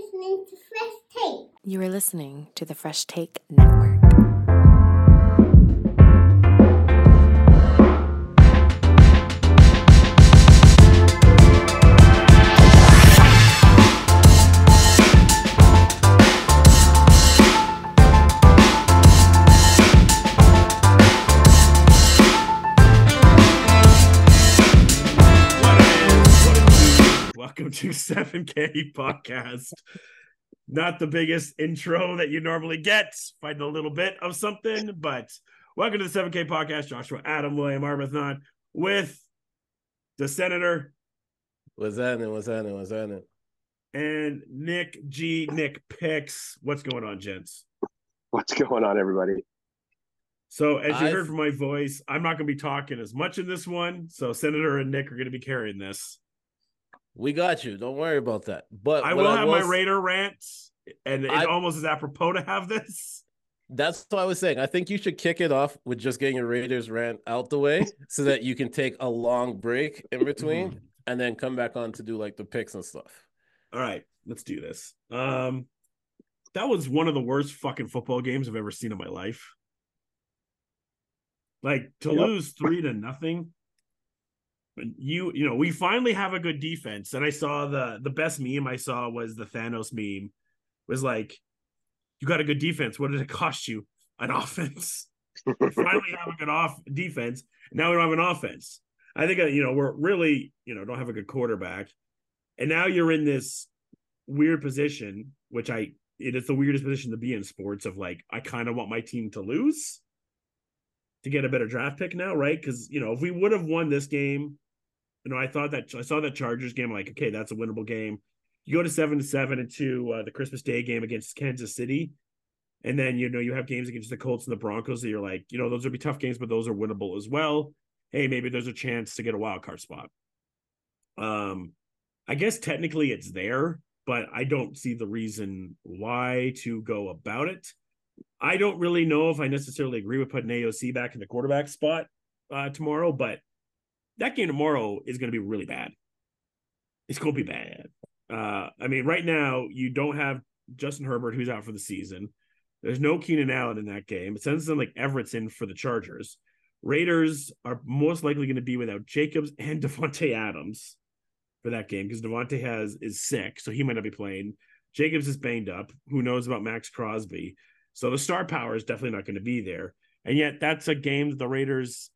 listening to Fresh Take. You are listening to the Fresh Take Network. To 7K Podcast. Not the biggest intro that you normally get, find a little bit of something, but welcome to the 7K Podcast. Joshua Adam William Arbuthnot with the Senator What's happening? What's happening? What's happening? and Nick G. Nick Picks. What's going on, gents? What's going on, everybody? So, as you I've- heard from my voice, I'm not going to be talking as much in this one. So, Senator and Nick are going to be carrying this. We got you. Don't worry about that. But I will have my Raider rant, and it I- almost is apropos to have this. That's what I was saying. I think you should kick it off with just getting your Raiders rant out the way so that you can take a long break in between and then come back on to do like the picks and stuff. All right, let's do this. Um, that was one of the worst fucking football games I've ever seen in my life. Like to Yep. lose three to nothing. You, you know, we finally have a good defense. And I saw the the best meme I saw was the Thanos meme. Was like, you got a good defense. What did it cost you? An offense. We finally have a good off defense. Now we don't have an offense. I think uh, you know we're really you know don't have a good quarterback, and now you're in this weird position, which I it is the weirdest position to be in sports. Of like, I kind of want my team to lose to get a better draft pick now, right? Because you know if we would have won this game, you know I thought that I saw that Chargers game, like okay, that's a winnable game. You go to seven to seven into uh, the Christmas Day game against Kansas City. And then you know you have games against the Colts and the Broncos that you're like, you know, those would be tough games, but those are winnable as well. Hey, maybe there's a chance to get a wild card spot. Um, I guess technically it's there, but I don't see the reason why to go about it. I don't really know if I necessarily agree with putting AOC back in the quarterback spot uh, tomorrow, but that game tomorrow is going to be really bad. It's going to be bad. Uh, I mean, right now you don't have Justin Herbert, who's out for the season. There's no Keenan Allen in that game. It sounds like Everett's in for the Chargers. Raiders are most likely going to be without Jacobs and Davante Adams for that game because Davante has is sick, so he might not be playing. Jacobs is banged up. Who knows about Maxx Crosby? So the star power is definitely not going to be there. And yet that's a game that the Raiders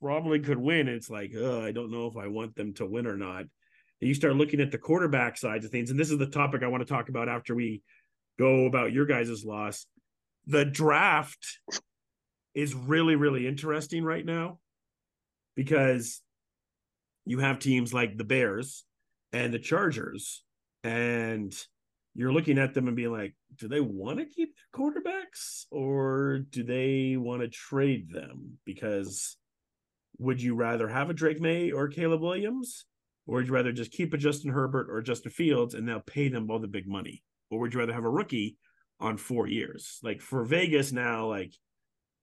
probably could win. It's like, oh, I don't know if I want them to win or not. And you start looking at the quarterback sides of things, and this is the topic I want to talk about after we go about your guys' loss. The draft is really, really interesting right now because you have teams like the Bears and the Chargers, and you're looking at them and being like, do they want to keep their quarterbacks or do they want to trade them? Because would you rather have a Drake Maye or Caleb Williams? Or would you rather just keep a Justin Herbert or Justin Fields and now pay them all the big money? Or would you rather have a rookie on four years? Like for Vegas now, like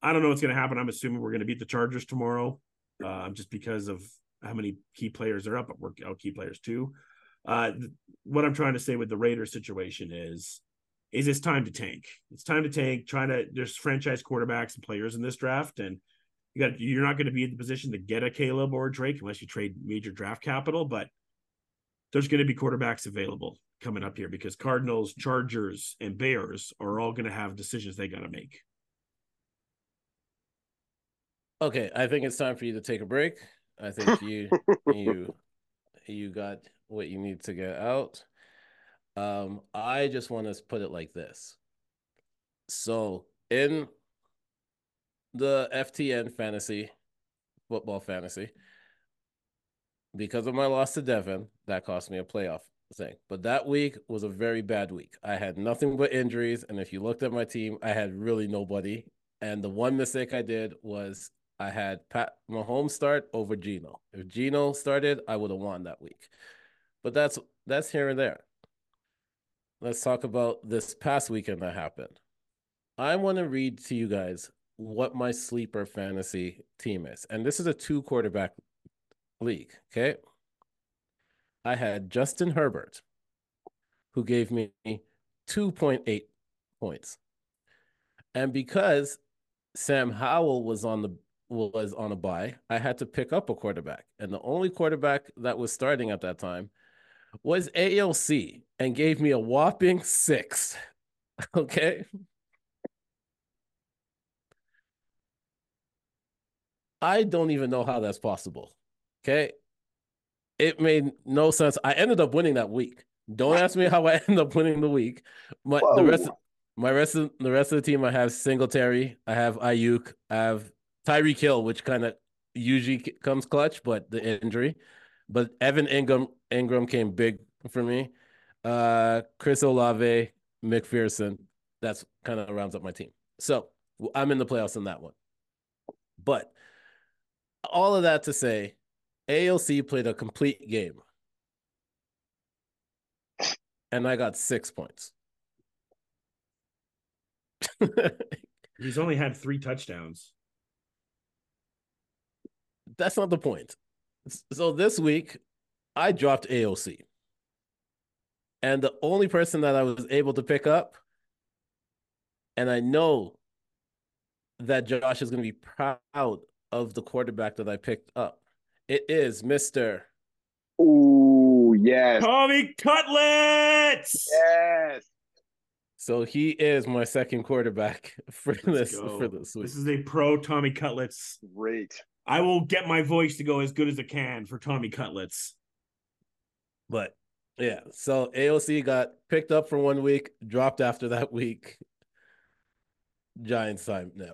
I don't know what's going to happen. I'm assuming we're going to beat the Chargers tomorrow, uh, just because of how many key players are up, but we're out key players too. Uh, what I'm trying to say with the Raiders situation is, is it's time to tank. It's time to tank. Trying to there's franchise quarterbacks and players in this draft, and you got you're not going to be in the position to get a Caleb or a Drake unless you trade major draft capital, but there's going to be quarterbacks available coming up here because Cardinals, Chargers, and Bears are all going to have decisions they got to make. Okay, I think it's time for you to take a break. I think you you you got what you need to get out. Um, I just want to put it like this. So in the FTN fantasy, football fantasy, because of my loss to Devin, that cost me a playoff thing. But that week was a very bad week. I had nothing but injuries, and if you looked at my team, I had really nobody. And the one mistake I did was I had Pat Mahomes start over Geno. If Geno started, I would have won that week. But that's that's here and there. Let's talk about this past weekend that happened. I want to read to you guys what my sleeper fantasy team is. And this is a two quarterback league, okay? I had Justin Herbert, who gave me 2.8 points. And because Sam Howell was on the was on a bye, I had to pick up a quarterback. And the only quarterback that was starting at that time was AOC and gave me a whopping six. Okay. I don't even know how that's possible. Okay. It made no sense. I ended up winning that week. Don't ask me how I ended up winning the week. My the rest my rest of the rest of the team I have Singletary, I have Aiyuk, I have Tyreek Hill, which kind of usually comes clutch, but the injury. But Evan Ingram Engram came big for me. Uh Chris Olave, McPherson. That's kind of rounds up my team. So I'm in the playoffs in that one. But all of that to say, AOC played a complete game. And I got six points. He's only had three touchdowns. That's not the point. So this week, I dropped AOC. And the only person that I was able to pick up, and I know that Josh is going to be proud of the quarterback that I picked up. It is Mr. Ooh, yes. Tommy Cutlets. Yes. So he is my second quarterback for Let's this go. for this week. This is a pro Tommy Cutlets. Great. I will get my voice to go as good as it can for Tommy Cutlets. But yeah, so AOC got picked up for one week, dropped after that week. Giants time now.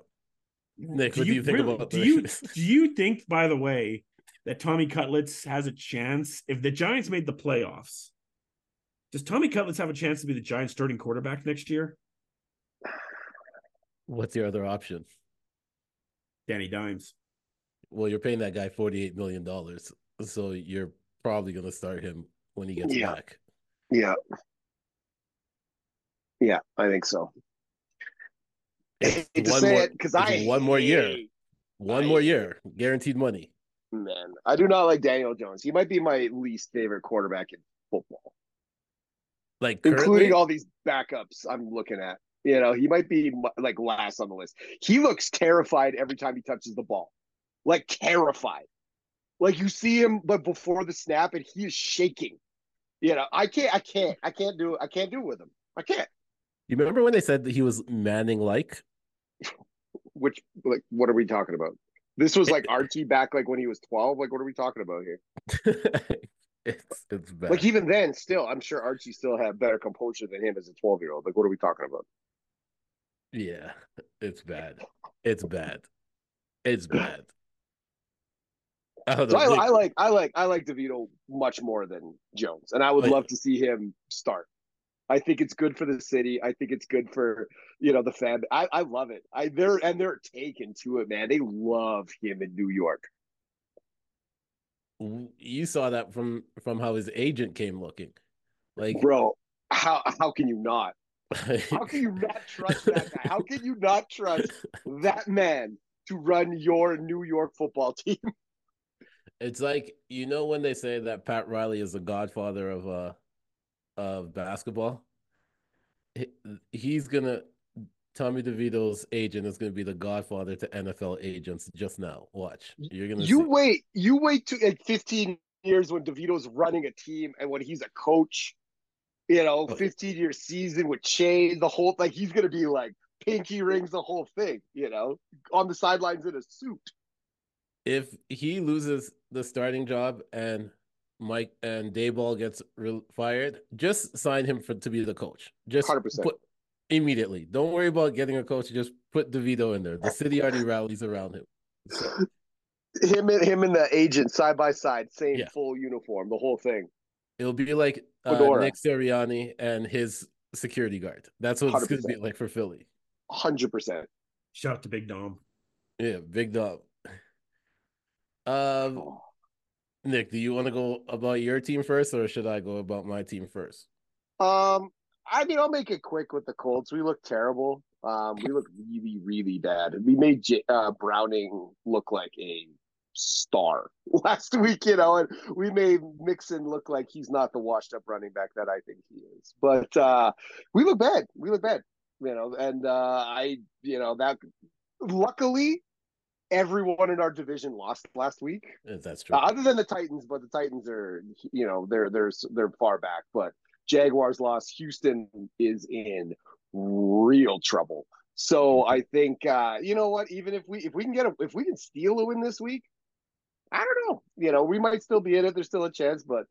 Nick, what do you think really- about do you this? do you think, by the way, that Tommy Cutlets has a chance if the Giants made the playoffs? Does Tommy Cutlets have a chance to be the Giants' starting quarterback next year? What's your other option? Danny Dimes. Well, you're paying that guy $48 million. So you're probably going to start him when he gets Yeah. back. Yeah. Yeah, I think so. One more- because I one more year. One I- more year, guaranteed money. Man, I do not like Daniel Jones. He might be my least favorite quarterback in football, Like including all these backups I'm looking at. You know, he might be like last on the list. He looks terrified every time he touches the ball, like terrified. Like you see him, but before the snap, and he is shaking. You know, I can't, I can't, I can't do, I can't do it with him. I can't. you remember when they said that he was Manning like? Which, like, what are we talking about? This was like Archie back, like when he was twelve. Like, what are we talking about here? it's it's bad. Like even then, still, I'm sure Archie still had better composure than him as a 12 year old. Like, what are we talking about? yeah, it's bad. It's bad. It's bad. I So I, I like, I like, I like Devito much more than Jones, and I would love to see him start. I think it's good for the city. I think it's good for you know the fan. I, I love it. I they're and they're taken to it, man. They love him in New York. you saw that from from how his agent came looking. Like Bro, how how can you not? How can you not trust that guy? How can you not trust that man to run your New York football team? It's like you know when they say that Pat Riley is the godfather of uh of basketball. He's gonna Tommy DeVito's agent is gonna be the godfather to NFL agents just now. Watch. You're gonna You see. wait, you wait to like 15 years when DeVito's running a team and when he's a coach, you know, Oh. 15 year season with Shane, the whole like he's gonna be like pinky rings the whole thing, you know, on the sidelines in a suit. If he loses the starting job and Mike and Daboll gets re- fired, just sign him for to be the coach. Just 100%. put immediately. Don't worry about getting a coach. Just put DeVito in there. The city already rallies around him. So, Him and him and the agent side by side, same Yeah. full uniform, the whole thing. It'll be like uh, Nick Sirianni and his security guard. That's what it's going to be like for Philly. Hundred percent. Shout out to Big Dom. Yeah, big dog. Um. Nick, do you want to go about your team first, or should I go about my team first? Um, I mean, I'll make it quick with the Colts. We look terrible. Um, we look really, really bad. We made J- uh, Browning look like a star last week, you know, and we made Mixon look like he's not the washed up running back that I think he is. But uh we look bad. We look bad, you know, and uh I, you know, that luckily everyone in our division lost last week. That's true. Uh, other than the Titans, but the Titans are, you know, they're they're they're far back. But Jaguars lost. Houston is in real trouble. So I think, uh, you know what? Even if we if we can get a if we can steal a win this week, I don't know. You know, we might still be in it. There's still a chance, but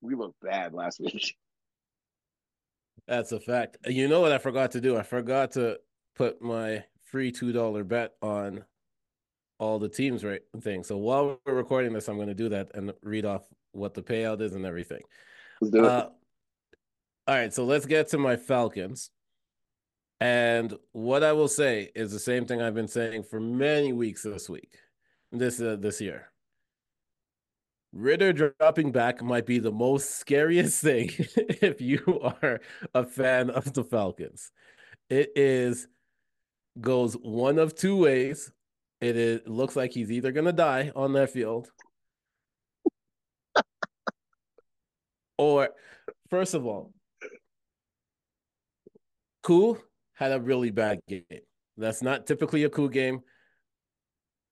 we looked bad last week. That's a fact. You know what I forgot to do? I forgot to put my free two dollar bet on all the teams right thing. So while we're recording this, I'm going to do that and read off what the payout is and everything. Let's do it. Uh, all right, so let's get to my Falcons. And what I will say is the same thing I've been saying for many weeks this week, this uh, this year. Ridder dropping back might be the most scariest thing if you are a fan of the Falcons. It is goes one of two ways. It looks like he's either gonna die on that field, or first of all, Koo had a really bad game. That's not typically a Koo game.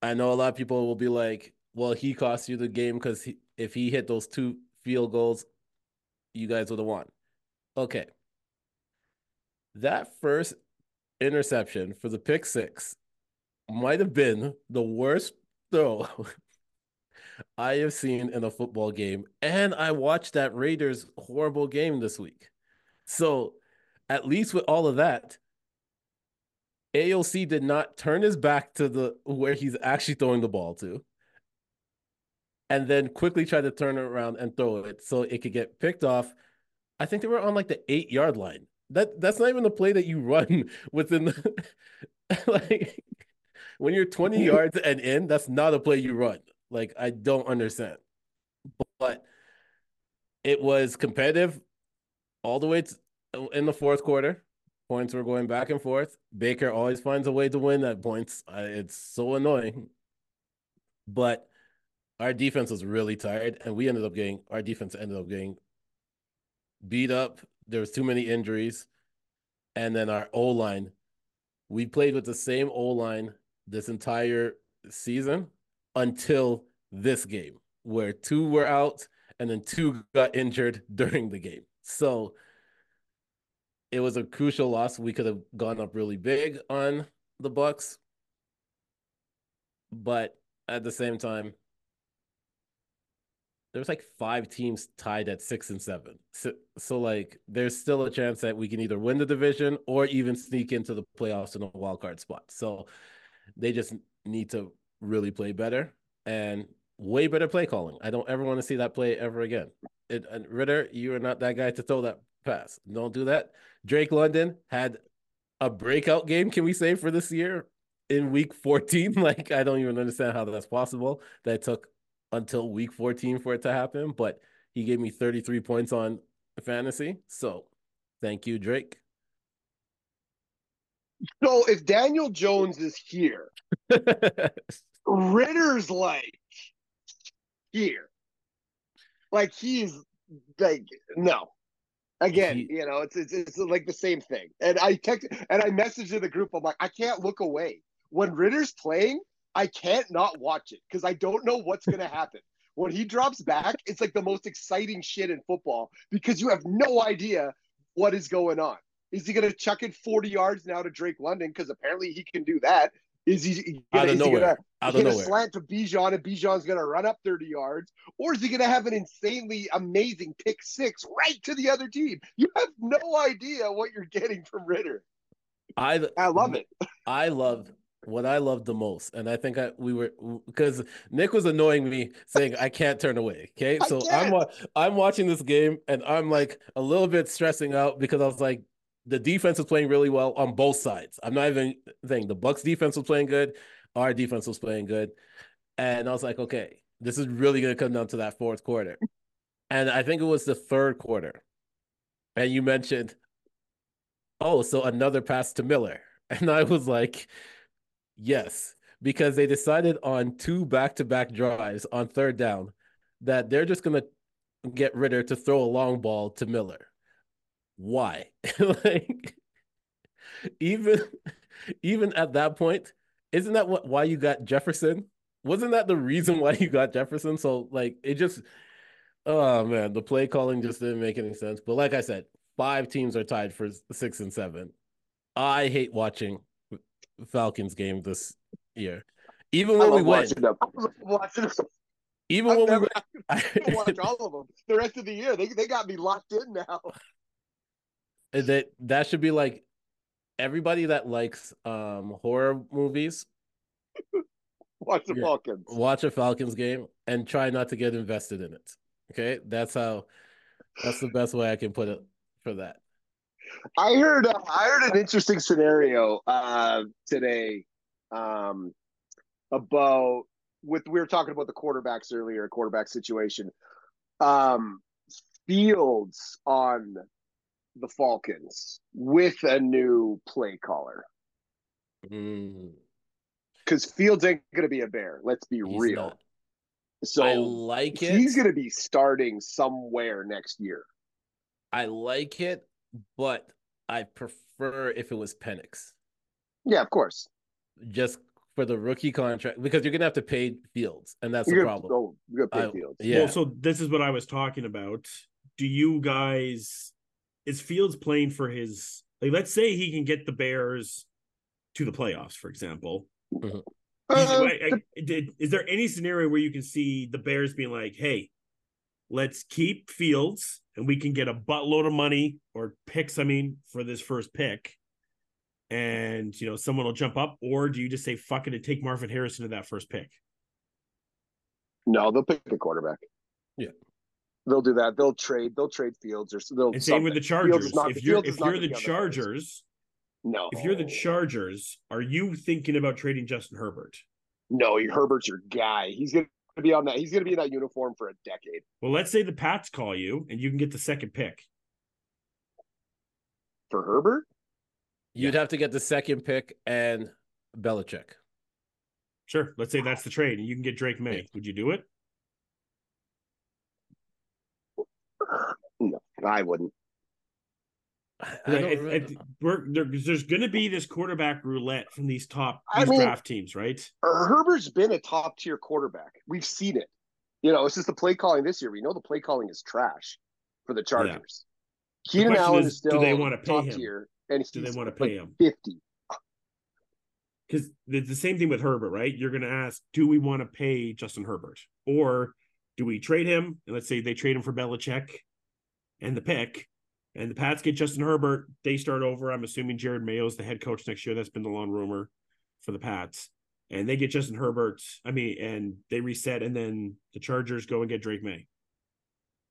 I know a lot of people will be like, well, he cost you the game because if he hit those two field goals, you guys would have won. Okay. That first interception for the pick six might have been the worst throw I have seen in a football game. And I watched that Raiders horrible game this week. So, at least with all of that, AOC did not turn his back to the where he's actually throwing the ball to and then quickly try to turn it around and throw it so it could get picked off. I think they were on like the eight yard line. That that's not even the play that you run within the like when you're 20 yards and in, that's not a play you run. Like I don't understand. But it was competitive all the way to, in the fourth quarter. Points were going back and forth. Baker always finds a way to win at points. it's so annoying. But our defense was really tired, and we ended up getting our defense ended up getting beat up. There was too many injuries, and then our O line. We played with the same O line this entire season until this game, where two were out and then two got injured during the game. So it was a crucial loss. We could have gone up really big on the Bucks, but at the same time, there's like five teams tied at six and seven. So, so like there's still a chance that we can either win the division or even sneak into the playoffs in a wild card spot. So they just need to really play better and way better play calling. I don't ever want to see that play ever again. It, and Ridder, you are not that guy to throw that pass. Don't do that. Drake London had a breakout game, can we say, for this year in week 14? Like, I don't even understand how that's possible. That took until week 14 for it to happen, but he gave me 33 points on fantasy. So thank you, Drake. So if Daniel Jones is here, Ridder's like here. Like he's like no. Again, He- you know, it's, it's it's like the same thing. And I text and I messaged in the group. I'm like, I can't look away when Ridder's playing. I can't not watch it because I don't know what's gonna happen. When he drops back, it's like the most exciting shit in football because you have no idea what is going on. Is he gonna chuck it 40 yards now to Drake London? Because apparently he can do that. Is he gonna, of is he gonna Out of a nowhere. slant to Bijan and Bijan's gonna run up 30 yards, or is he gonna have an insanely amazing pick six right to the other team? You have no idea what you're getting from Ridder. I I love it. I love what I love the most, and I think I we were because Nick was annoying me saying I can't turn away. Okay, so I'm I'm watching this game and I'm like a little bit stressing out because I was like the defense was playing really well on both sides. I'm not even saying the Bucks defense was playing good, our defense was playing good, and I was like, okay, this is really gonna come down to that fourth quarter, and I think it was the third quarter, and you mentioned, oh, so another pass to Miller, and I was like. Yes, because they decided on two back-to-back drives on third down that they're just gonna get Ridder to throw a long ball to Miller. Why? like even even at that point, isn't that what why you got Jefferson? Wasn't that the reason why you got Jefferson? So like it just oh man, the play calling just didn't make any sense. But like I said, five teams are tied for six and seven. I hate watching Falcons game this year. Even I when we love win, them. I love watching them. even I've when never- we I win, watch all of them the rest of the year. They they got me locked in now. That that should be like everybody that likes um horror movies Watch the Yeah. Falcons. watch a Falcons game and try not to get invested in it. Okay, that's how. That's the best way I can put it for that. I heard uh, I heard an interesting scenario uh, today um, about with we were talking about the quarterbacks earlier, quarterback situation. Um, Fields on the Falcons with a new play caller Mm, because Fields ain't going to be a bear. Let's be he's real. not. So I like it. he's going to be starting somewhere next year. I like it, but I prefer if it was Penix, Yeah, of course. just for the rookie contract, because you're gonna have to pay Fields, and that's You're the gonna, problem. oh, you're gonna I- pay Fields. yeah, Well, so this is what I was talking about. Do you guys is Fields playing for his like let's say he can get the Bears to the playoffs, for example. Uh, I- I- did- is there any scenario where you can see the Bears being like, "Hey, let's keep Fields, and we can get a buttload of money or picks? I mean, for this first pick, and you know someone will jump up, or do you just say fuck it and take Marvin Harrison to that first pick? No, they'll pick a quarterback. Yeah. They'll do that. They'll trade. They'll trade Fields or they'll. And same with the something. Fields Chargers. not- If you're if you're the be on Chargers, no, if you're the Chargers, are you thinking about trading Justin Herbert? no, Herbert's your guy. He's gonna be on that. He's gonna be in that uniform for a decade. Well, let's say the Pats call you and you can get the second pick. For Herbert, you'd have to get the second pick and Belichick. Sure. Let's say that's the trade and you can get Drake Maye. Would you do it? no, I wouldn't. I, I- I I- don't I- really- we're, there, there's going to be this quarterback roulette from these top I mean- draft teams, right? Herbert's been a top tier quarterback. We've seen it. You know, it's just the play calling this year. We know the play calling is trash for the Chargers. Keenan question Allen is, is still do they wanna pay top him? tier, and Do they want to pay like him? fifty. Because it's the same thing with Herbert, right? You're going to ask, do we want to pay Justin Herbert, or do we trade him? And let's say they trade him for Belichick and the pick, and the Pats get Justin Herbert. They start over. I'm assuming Jerod Mayo is the head coach next year. That's been the long rumor for the Pats. And they get Justin Herbert. I mean, and they reset, and then the Chargers go and get Drake Maye,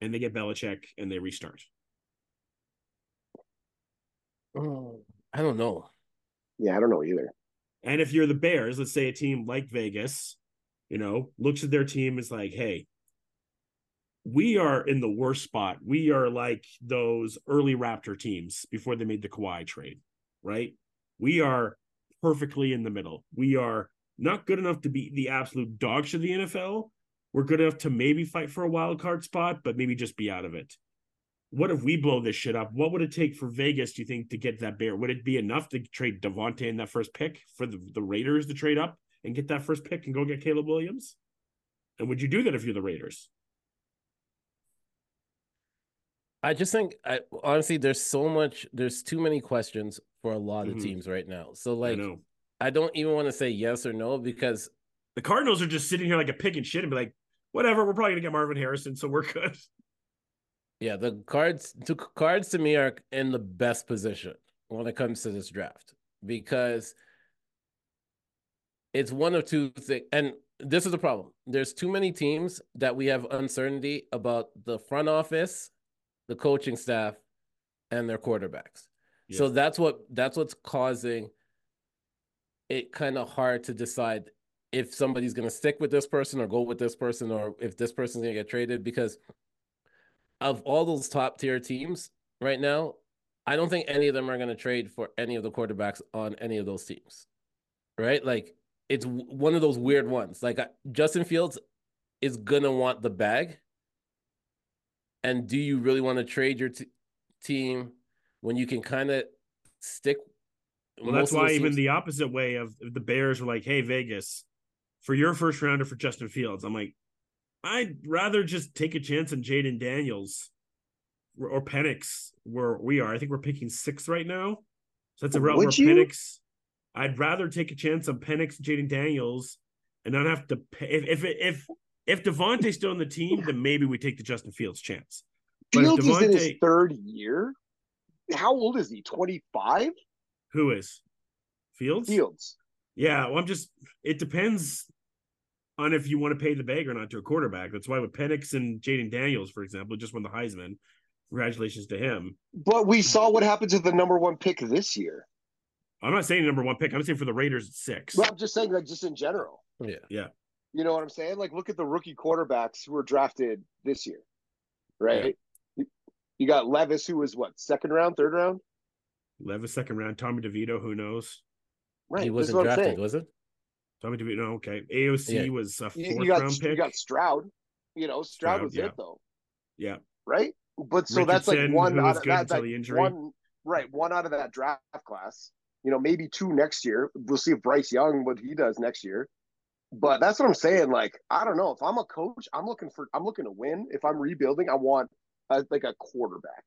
and they get Belichick, and they restart. Oh, I don't know. Yeah, I don't know either. And if you're the Bears, let's say a team like Vegas, you know, looks at their team is like, hey, we are in the worst spot. We are like those early Raptor teams before they made the Kawhi trade, right? We are perfectly in the middle. We are not good enough to be the absolute dog shit of the NFL. We're good enough to maybe fight for a wild card spot, but maybe just be out of it. What if we blow this shit up? What would it take for Vegas, do you think, to get that bear? Would it be enough to trade Davante in that first pick for the, the Raiders to trade up and get that first pick and go get Caleb Williams? And would you do that if you're the Raiders? I just think I honestly there's so much there's too many questions for a lot of mm-hmm. teams right now. So like know. I don't even want to say yes or no because The Cardinals are just sitting here like a pig and shit and be like, whatever, we're probably gonna get Marvin Harrison, so we're good. yeah, the cards to cards to me are in the best position when it comes to this draft because it's one of two things and this is the problem. There's too many teams that we have uncertainty about the front office, the coaching staff, and their quarterbacks. So that's what that's what's causing it kind of hard to decide if somebody's going to stick with this person or go with this person or if this person's going to get traded because of all those top tier teams right now, I don't think any of them are going to trade for any of the quarterbacks on any of those teams. Right? Like it's one of those weird ones. Like Justin Fields is gonna want the bag, and do you really want to trade your t- team when you can kind of stick? Well, that's why the even teams- the opposite way of of the Bears were like, "Hey, Vegas, for your first rounder for Justin Fields," I'm like, I'd rather just take a chance on Jayden Daniels or, or Penix where we are. I think we're picking six right now, so that's a route where you? Penix. I'd rather take a chance on Penix, Jayden Daniels, and not have to pay. If if if if Davante's still on the team, then maybe we take the Justin Fields chance. But if Fields is in his third year. How old is he? Twenty five. Who is Fields? Fields. Yeah, well, I'm just. It depends on if you want to pay the bag or not to a quarterback. That's why with Penix and Jayden Daniels, for example, just won the Heisman. Congratulations to him. But we saw what happens with the number one pick this year. I'm not saying number one pick. I'm saying for the Raiders at six. Well, I'm just saying that just in general. Yeah. Yeah. You know what I'm saying? Like, look at the rookie quarterbacks who were drafted this year, right? You got Levis, who was what second round, third round, Levis second round. Tommy DeVito, who knows? right? he wasn't drafted, saying. was it? Tommy DeVito. Okay, AOC Yeah. was a fourth You, you got round pick. you got Stroud. You know, Stroud, Stroud, was yeah. it though, yeah, right? But so that's like one out of good that, until that the injury. one right one out of that draft class. You know, maybe two next year. We'll see if Bryce Young what he does next year. But that's what I'm saying. Like, I don't know. If I'm a coach, I'm looking for I'm looking to win. If I'm rebuilding, I want a, like a quarterback.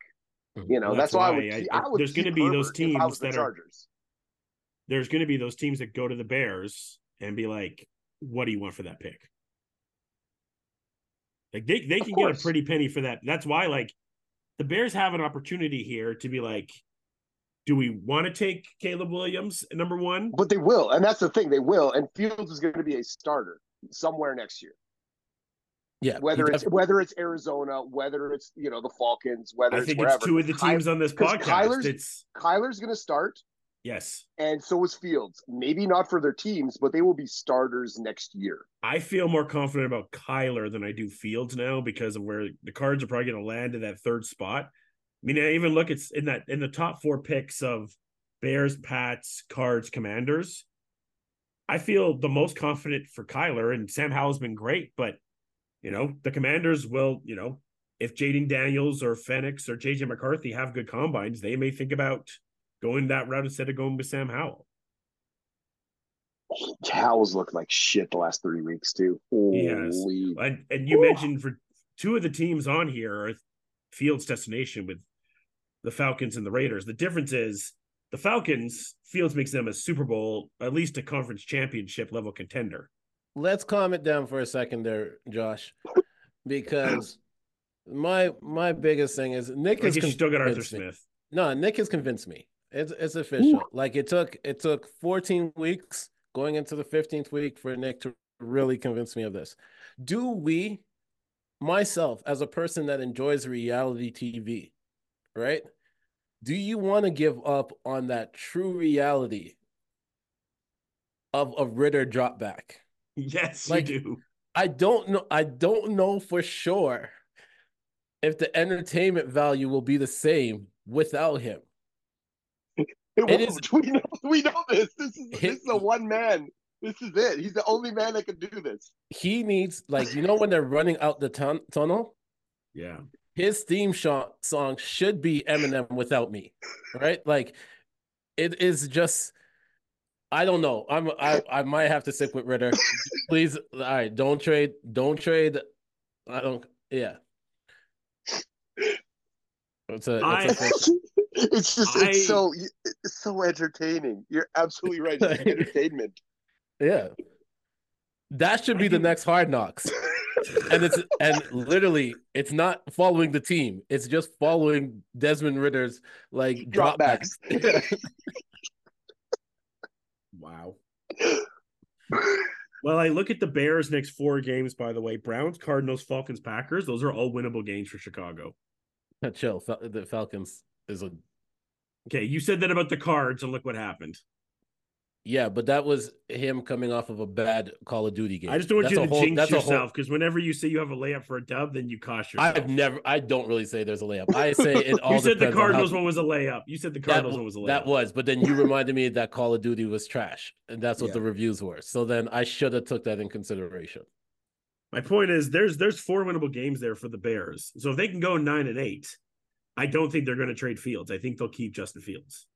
Mm-hmm. You know, Well, that's, that's why I would. I- Keep, I, would there's gonna keep be those Herbert teams that are- There's going to be those teams that go to the Bears and be like, "What do you want for that pick?" Like they they Of can get a pretty penny for that. That's why like the Bears have an opportunity here to be like, do we want to take Caleb Williams number one? But they will, and that's the thing. They will, and Fields is going to be a starter somewhere next year. Yeah. Whether it's def- whether it's Arizona, whether it's you know the Falcons, whether I it's think wherever. it's two of the Ky- teams on this podcast. Kyler's- it's Kyler's going to start, yes. and so is Fields. Maybe not for their teams, but they will be starters next year. I feel more confident about Kyler than I do Fields now because of where the cards are probably going to land in that third spot. I mean, I even look it's in that in the top four picks of Bears, Pats, Cards, Commanders. I feel the most confident for Kyler, and Sam Howell's been great, but you know the Commanders will, you know, if Jayden Daniels or Penix or JJ McCarthy have good combines, they may think about going that route instead of going with Sam Howell. Howell's looked like shit the last three weeks too. Holy- And and you Ooh. mentioned for two of the teams on here are Fields' destination with the Falcons and the Raiders. The difference is the Falcons, Fields makes them a Super Bowl, at least a conference championship level contender. let's calm it down for a second there, Josh, because my my biggest thing is Nick is has guess still got Arthur convinced me. Smith. No, Nick has convinced me. It's it's official. Like it took it took 14 weeks going into the 15th week for Nick to really convince me of this. Do we myself as a person that enjoys reality TV, right? Do you want to give up on that true reality of a Ridder drop back? Yes, Like- you do. I don't know. I don't know for sure if the entertainment value will be the same without him. It It We know. We know this. This is Hit- this is a one man. This is it. He's the only man that can do this. He needs like you know when they're running out the tun- tunnel, Yeah. His theme sho- song should be Eminem without me, right? Like it is just. I don't know. I'm I I might have to stick with Ridder. Please, all right. Don't trade. Don't trade. I don't. Yeah. It's a. It's I- a it's just I- it's so it's so entertaining. You're absolutely right. It's entertainment. Yeah. That should I be the can- next hard knocks. And it's and literally it's not following the team. It's just following Desmond Ridder's like drop backs. Dropbacks. Wow. Well, I look at the Bears' next four games, by the way Browns, Cardinals, Falcons, Packers. Those are all winnable games for Chicago. Chill. Fal- The Falcons is a Okay, you said that about the cards, and look what happened. Yeah, but that was him coming off of a bad Call of Duty game. I just don't want That's you to whole- jinx that's a whole- yourself because whenever you say you have a layup for a dub, then you cost yourself. I've never. I don't really say there's a layup. I say it all. you said the depends on how- Cardinals one was a layup. You said the That, Cardinals one was a layup. that was, but then you reminded me that Call of Duty was trash, and that's what Yeah. the reviews were. So then I should have took that in consideration. My point is there's there's four winnable games there for the Bears. So if they can go nine and eight, I don't think they're going to trade Fields. I think they'll keep Justin Fields.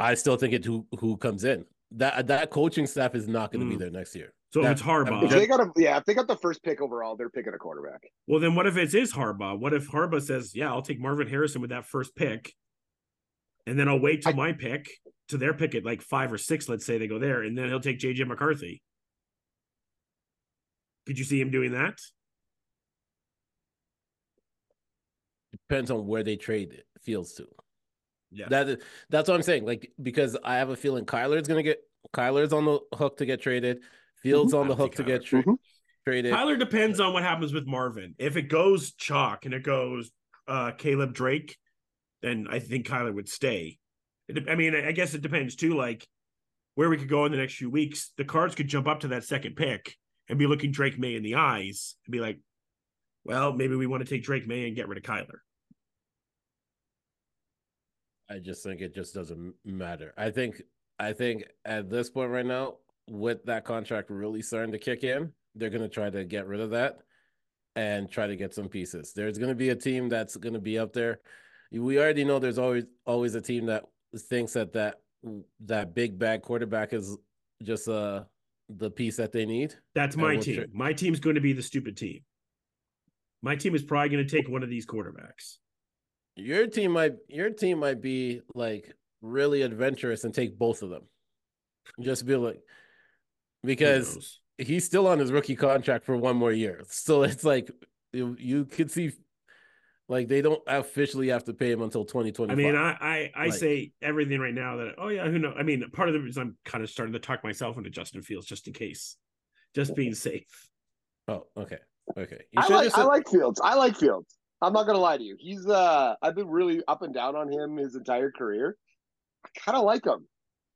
I still think it who who comes in. That that coaching staff is not going to be Mm. there next year. So That- it's Harbaugh, If they got a yeah, if they got the first pick overall, they're picking a quarterback. well then what if it is Harbaugh? What if Harbaugh says, "Yeah, I'll take Marvin Harrison with that first pick, and then I'll wait till I- my pick to their pick at like five or six. Let's say they go there, and then he'll take JJ McCarthy." Could you see him doing that? Depends on where they trade it, Fields to. Yeah. That is, that's what I'm saying. Like because I have a feeling Kyler's gonna get Kyler's on the hook to get traded. Fields Mhm. on the hook to think get Kyler- tra- Mhm. traded. Tyler depends on what happens with Marvin. If it goes chalk and it goes uh Caleb Drake, then I think Kyler would stay. It I mean, I I guess it depends too, like where we could go in the next few weeks. The cards could jump up to that second pick and be looking Drake Maye in the eyes and be like, well, maybe we want to take Drake Maye and get rid of Kyler. I just think it just doesn't matter. I think I think at this point right now, with that contract really starting to kick in, they're gonna try to get rid of that and try to get some pieces. There's gonna be a team that's gonna be up there. We already know there's always always a team that thinks that that that big bag quarterback is just uh the piece that they need. That's my we'll team. my team's going to be the stupid team. My team is probably going to take one of these quarterbacks. Your team might your team might be like really adventurous and take both of them. Just be like because he's still on his rookie contract for one more year. So it's like you, you could see like they don't officially have to pay him until 2025. I mean, I I, I Like- say everything right now that oh yeah, who knows? I mean, part of the reason I'm kind of starting to talk myself into Justin Fields just in case, just being safe. oh, okay. Okay. You I like just I like Fields. I like Fields. I'm not gonna lie to you. He's uh I've been really up and down on him his entire career. I kind of like him.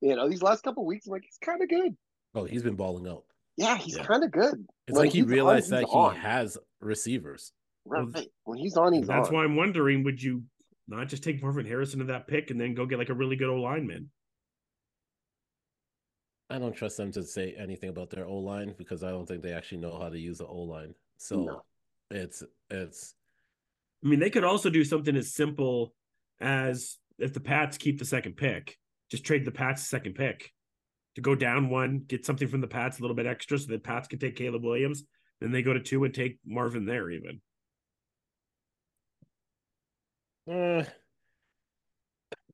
You know, these last couple weeks, I'm like, he's kind of good. Oh, he's been balling out. Yeah, he's Yeah. kind of good. It's When like he he's on, realized he's that on. he has receivers. Right. When he's on, he's That's on. why I'm wondering, would you not just take Marvin Harrison to that pick and then go get like a really good O lineman? I don't trust them to say anything about their O line because I don't think they actually know how to use the O line. So No. it's it's I mean, they could also do something as simple as if the Pats keep the second pick, just trade the Pats second pick to go down one, get something from the Pats a little bit extra so that Pats can take Caleb Williams. Then they go to two and take Marvin there even. Uh,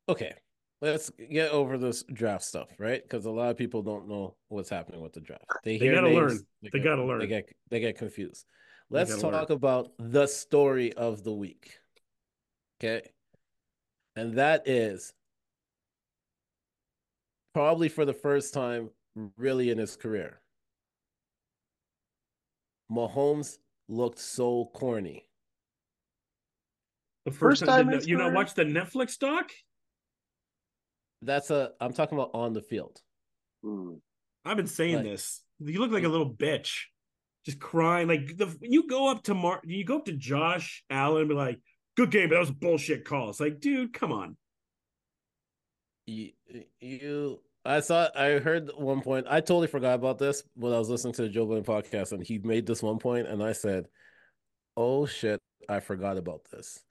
okay, let's get over this draft stuff, right? Because a lot of people don't know what's happening with the draft. They, They gotta names, learn. They get- gotta learn. They get they get confused. They Let's gotta talk about the story of the week. Okay, and that is probably for the first time, really in his career. Mahomes looked so corny. The first, First time, time did in his you know, watch the Netflix doc. That's a I'm talking about on the field. Hmm. I've been saying Like- this. You look like a little bitch, just crying. Like the you go up to Mark, you go up to Josh Allen and be like, "Good game, but that was a bullshit call." It's like, dude, come on. you, you I saw I heard one point I totally forgot about this when I was listening to the Joe Budden podcast and he made this one point and I said, "Oh shit, I forgot about this."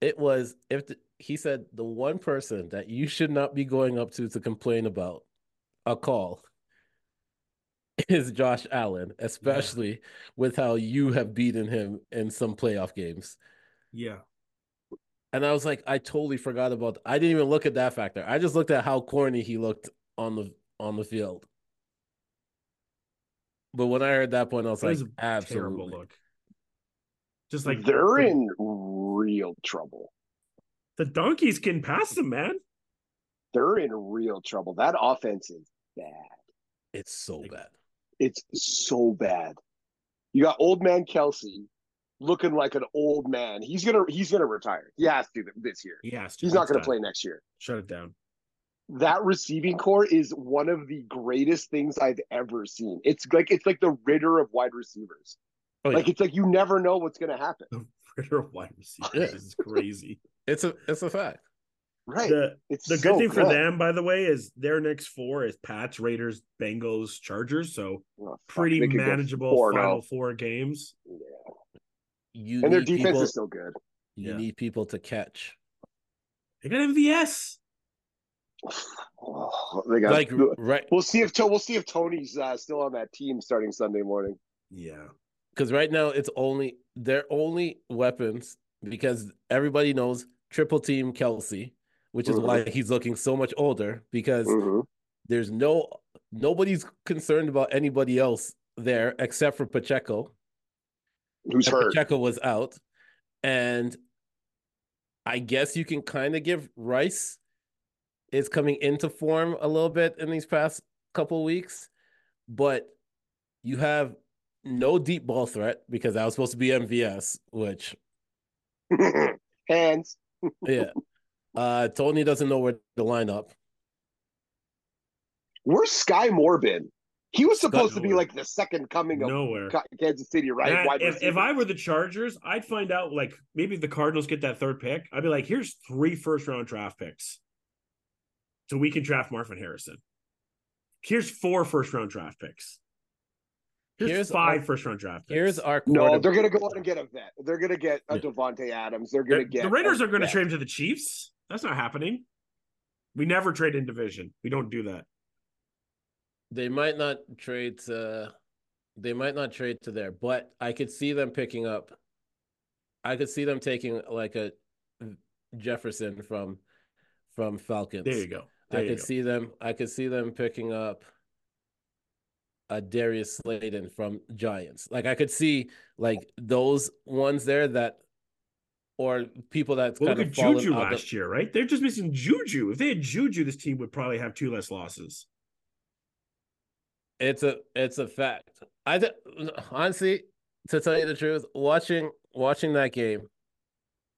It was if the, he said the one person that you should not be going up to to complain about a call is Josh Allen, especially with how you have beaten him in some playoff games. Yeah, And I was like, I totally forgot about. I didn't even look at that factor. I just looked at how corny he looked on the on the field. But when I heard that point, I was That like, was a absolutely. terrible look. Just like They're the, in real trouble. the donkeys can pass them, man. They're in real trouble. That offense is bad. It's so bad. It's so bad. You got old man Kelce looking like an old man. He's gonna he's gonna retire. He has to this year. He has to. He's not gonna done. play next year. Shut it down. that receiving core is one of the greatest things I've ever seen. It's like it's like the Ridder of wide receivers. Oh, yeah. Like it's like you never know what's gonna happen. The Ridder of wide receivers Yeah. Is crazy. It's a it's a fact. Right. the it's the so good thing for them, by the way, is their next four is Pats, Raiders, Bengals, Chargers. So Oh, pretty they could go manageable 4-0. final four games. Yeah. You And their need defense people, is still good. you Yeah. need people to catch. They got MVS. Oh, they got Like right We'll see if we'll see if Toney's uh, still on that team starting Sunday morning. Yeah. because right now it's only their only weapons because everybody knows triple team Kelce, which is Mhm. why he's looking so much older because Mhm. there's no nobody's concerned about anybody else there except for Pacheco. Who's hurt? Pacheco was out, and I guess you can kind of give Rice is coming into form a little bit in these past couple weeks, but you have no deep ball threat because that was supposed to be MVS, which Hands. yeah, uh, Toney doesn't know where to line up. Where's Sky Morbin? He was supposed to be like the second coming of Nowhere. Kansas City, right? Matt, Wide if, if. I were the Chargers, I'd find out like maybe the Cardinals get that third pick, I'd be like, here's three first round draft picks. So we can draft Marvin Harrison. Here's four first round draft picks. Here's, Here's five our- first round draft picks. Here's our no, they're gonna go out and get a vet. They're gonna get a Yeah. Davante Adams. They're gonna get the Raiders are going to vet. trade him to the Chiefs. That's not happening. We never trade in division. We don't do that. They might not trade to they might not trade to there, but I could see them picking up I could see them taking like a Jefferson from from Falcons. There you go. There I you could go. see them I could see them picking up a Darius Slayton from Giants. Like I could see like those ones there that or people that Well, kind look of at Juju last year, right? They're just missing Juju. If they had Juju, this team would probably have two less losses. It's a it's a fact. I th- honestly, to tell you the truth, watching watching that game,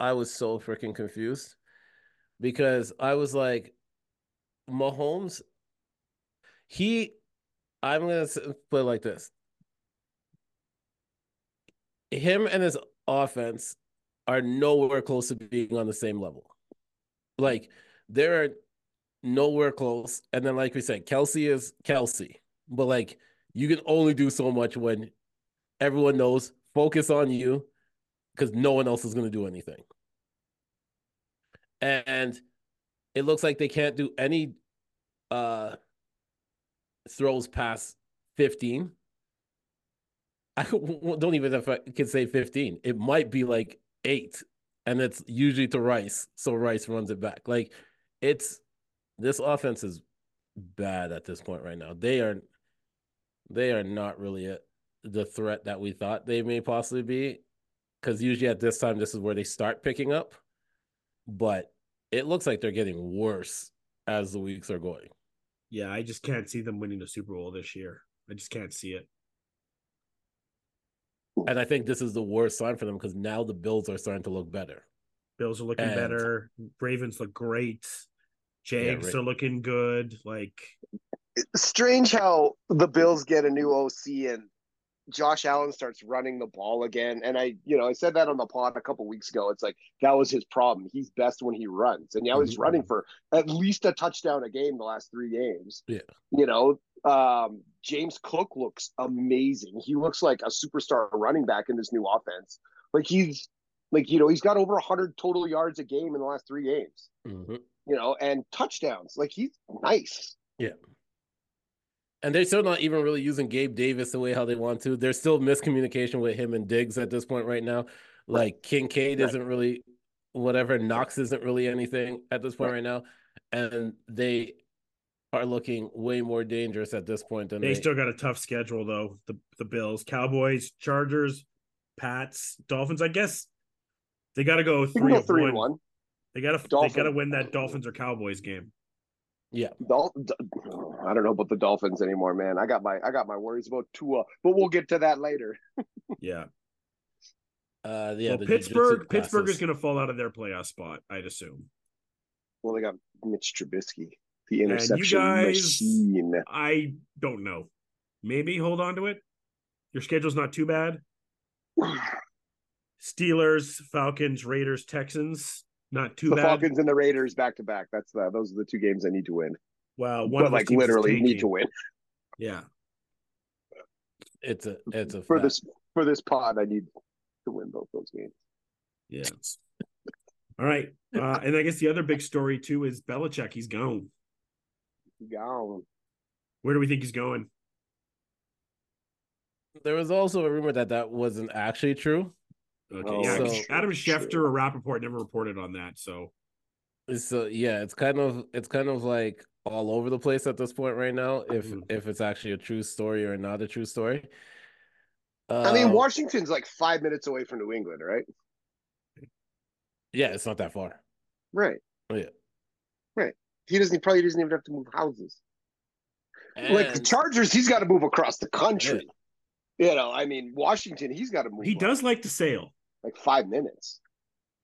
I was so freaking confused because I was like, Mahomes. He, I'm gonna put it like this: him and his offense are nowhere close to being on the same level. Like they're nowhere close. And then, like we said, Kelce is Kelce, but like you can only do so much when everyone knows focus on you because no one else is going to do anything. And it looks like they can't do any uh throws past 15. I don't even know if I can say 15. It might be like eight, and it's usually to Rice. So Rice runs it back. Like it's this offense is bad at this point right now. They are they are not really a, the threat that we thought they may possibly be. Because usually at this time, this is where they start picking up. But it looks like they're getting worse as the weeks are going. Yeah, I just can't see them winning the Super Bowl this year. I just can't see it. And I think this is the worst sign for them because now the Bills are starting to look better. Bills are looking And- better. Ravens look great. Jags Ra- are looking good. Like strange how the Bills get a new OC and Josh Allen starts running the ball again. And I, you know, I said that on the pod a couple weeks ago. It's like that was his problem. He's best when he runs, and now he's Mhm. running for at least a touchdown a game the last three games. Yeah. you know, um, James Cook looks amazing. He looks like a superstar running back in this new offense. Like he's like you know he's got over hundred total yards a game in the last three games. Mhm. You know, and touchdowns. Like he's nice. Yeah. And they're still not even really using Gabe Davis the way how they want to. There's still miscommunication with him and Diggs at this point right now. Like Kincaid Right. isn't really whatever. Knox isn't really anything at this point Right. right now. And they are looking way more dangerous at this point than they they, still got a tough schedule though. The the Bills, Cowboys, Chargers, Pats, Dolphins. I guess they got to go You can three go three one. one. They got to they got to win that Dolphins or Cowboys game. Yeah. Dol- D- I don't know about the Dolphins anymore, man. I got my I got my worries about Tua, but we'll get to that later. Yeah. Uh yeah, well, the Pittsburgh Pittsburgh is going to fall out of their playoff spot, I'd assume. Well, they got Mitch Trubisky. The you interception guys- machine. I don't know. Maybe hold on to it. Your schedule's not too bad. Steelers, Falcons, Raiders, Texans. Not too the bad. Falcons and the Raiders back to back. That's the those are the two games I need to win. Well, one but of those like teams is literally need to win. Yeah. It's a it's a For fact. this for this pod, I need to win both those games. Yeah. All right. Uh, and I guess the other big story too is Belichick. He's gone. Gone. Where do we think he's going? There was also a rumor that that wasn't actually true. Okay. Oh, yeah. 'cause So- Adam sure. Schefter or Rapoport never reported on that. So So yeah, it's kind of it's kind of like all over the place at this point right now. If Mhm. if it's actually a true story or not a true story. I mean, Um, Washington's like five minutes away from New England, right? yeah, it's not that far. Right. Yeah, He doesn't. He probably doesn't even have to move houses. like the Chargers, he's got to move across the country. You know, I mean, Washington, he's got to move. he like- does like to sail. like five minutes.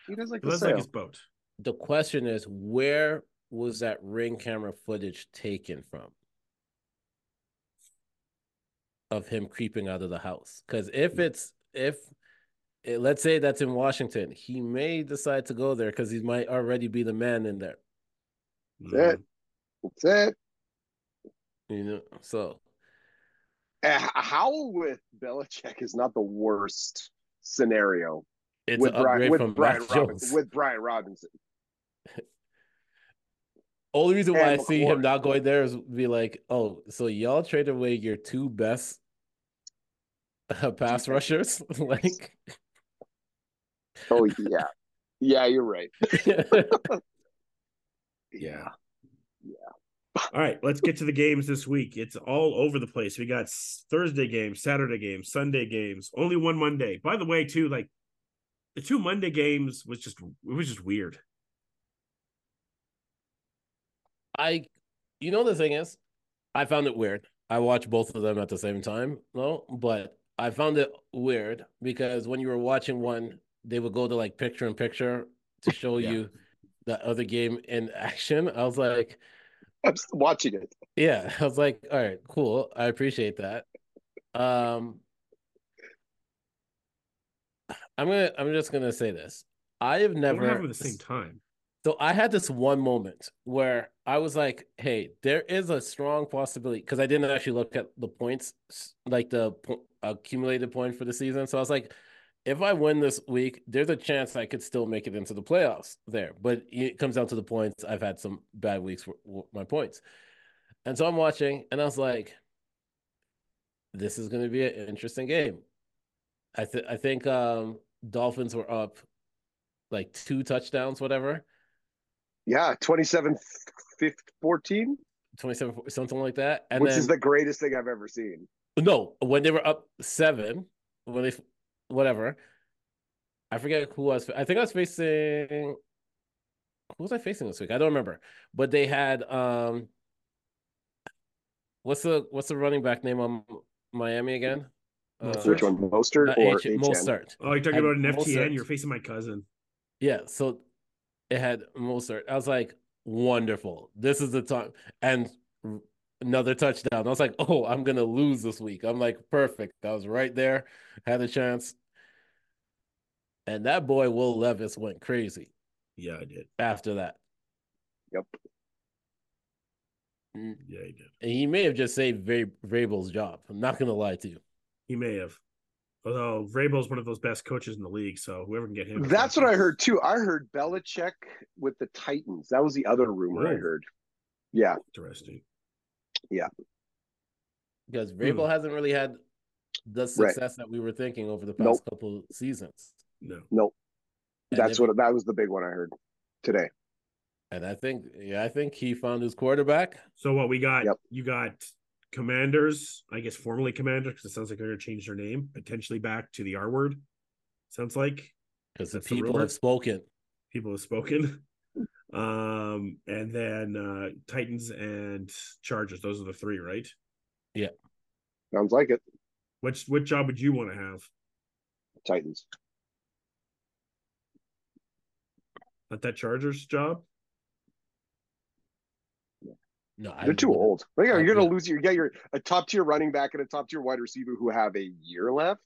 He does like He the does like his boat. the question is, where was that ring camera footage taken from? Of him creeping out of the house. Because if it's if eh, let's say that's in Washington, he may decide to go there because he might already be the man in there. That's it. That's it. You know, so Uh, Howell with Belichick is not the worst scenario it's with an Brian with from Brian Robinson. With Brian Robinson. Only reason why I and see him not going there is be like, oh, so y'all traded away your two best uh, pass rushers, like. Oh yeah, yeah, you're right. Yeah. Yeah. all right, let's get to the games this week. It's all over the place. We got Thursday games, Saturday games, Sunday games. Only one Monday. By the way, too, like the two Monday games was just it was just weird. I, you know, the thing is, I found it weird. I watched both of them at the same time, no, but I found it weird because when you were watching one, they would go to like picture in picture to show Yeah. you the other game in action. I was like, I'm still watching it. yeah, I was like, all right, cool. I appreciate that. Um, I'm gonna, I'm just gonna say this. I have Never never have at the same time. So I had this one moment where I was like, "Hey, there is a strong possibility," because I didn't actually look at the points, like the po- accumulated point for the season. So I was like, "If I win this week, there's a chance I could still make it into the playoffs there." But it comes down to the points. I've had some bad weeks for my points, and so I'm watching, and I was like, "This is going to be an interesting game." I th- I think um, Dolphins were up like two touchdowns, whatever. Yeah, 27 15, 14, 27 something like that and which then is the greatest thing I've ever seen. no when they were up seven when they whatever i forget who I was i think i was facing who was i facing this week i don't remember but they had um what's the what's the running back name on miami again uh, Mostert. Which one, Mostert not or H- HN? Mostert. Oh, you're talking about an Mostert. FTN. You're facing my cousin. Yeah, so it had Mostert. I was like, wonderful. This is the time. And another touchdown. I was like, oh, I'm gonna lose this week. I'm like, perfect. I was right there, had a chance. And that boy Will Levis went crazy Yeah, I did. after that. Yep. Mm, Yeah, he did. And he may have just saved Va- Vrabel's job. I'm not gonna lie to you. He may have. Although Vrabel's one of those best coaches in the league, so whoever can get him. That's what I heard too. I heard Belichick with the Titans. That was the other rumor I Oh. heard. Yeah, Interesting. Yeah. Because Vrabel hasn't really had the success that we were thinking over the past Nope. couple seasons. No. no, And that's if- what that was the big one I heard today. And I think, yeah, I think he found his quarterback. So what we got? Yep. You got Commanders, I guess formerly Commanders, because it sounds like they're going to change their name potentially back to the R word. Sounds like because the That's the people have spoken. people have spoken. Um, and then uh Titans and Chargers. Those are the three, right? Yeah. Sounds like it. Which which job would you want to have? Titans. Not that Chargers job? No, I They're too old. Like, Uh, you're gonna lose. Your a top tier running back and a top tier. You're gonna yeah. lose. You get your a top tier running back and a top tier wide receiver who have a year left.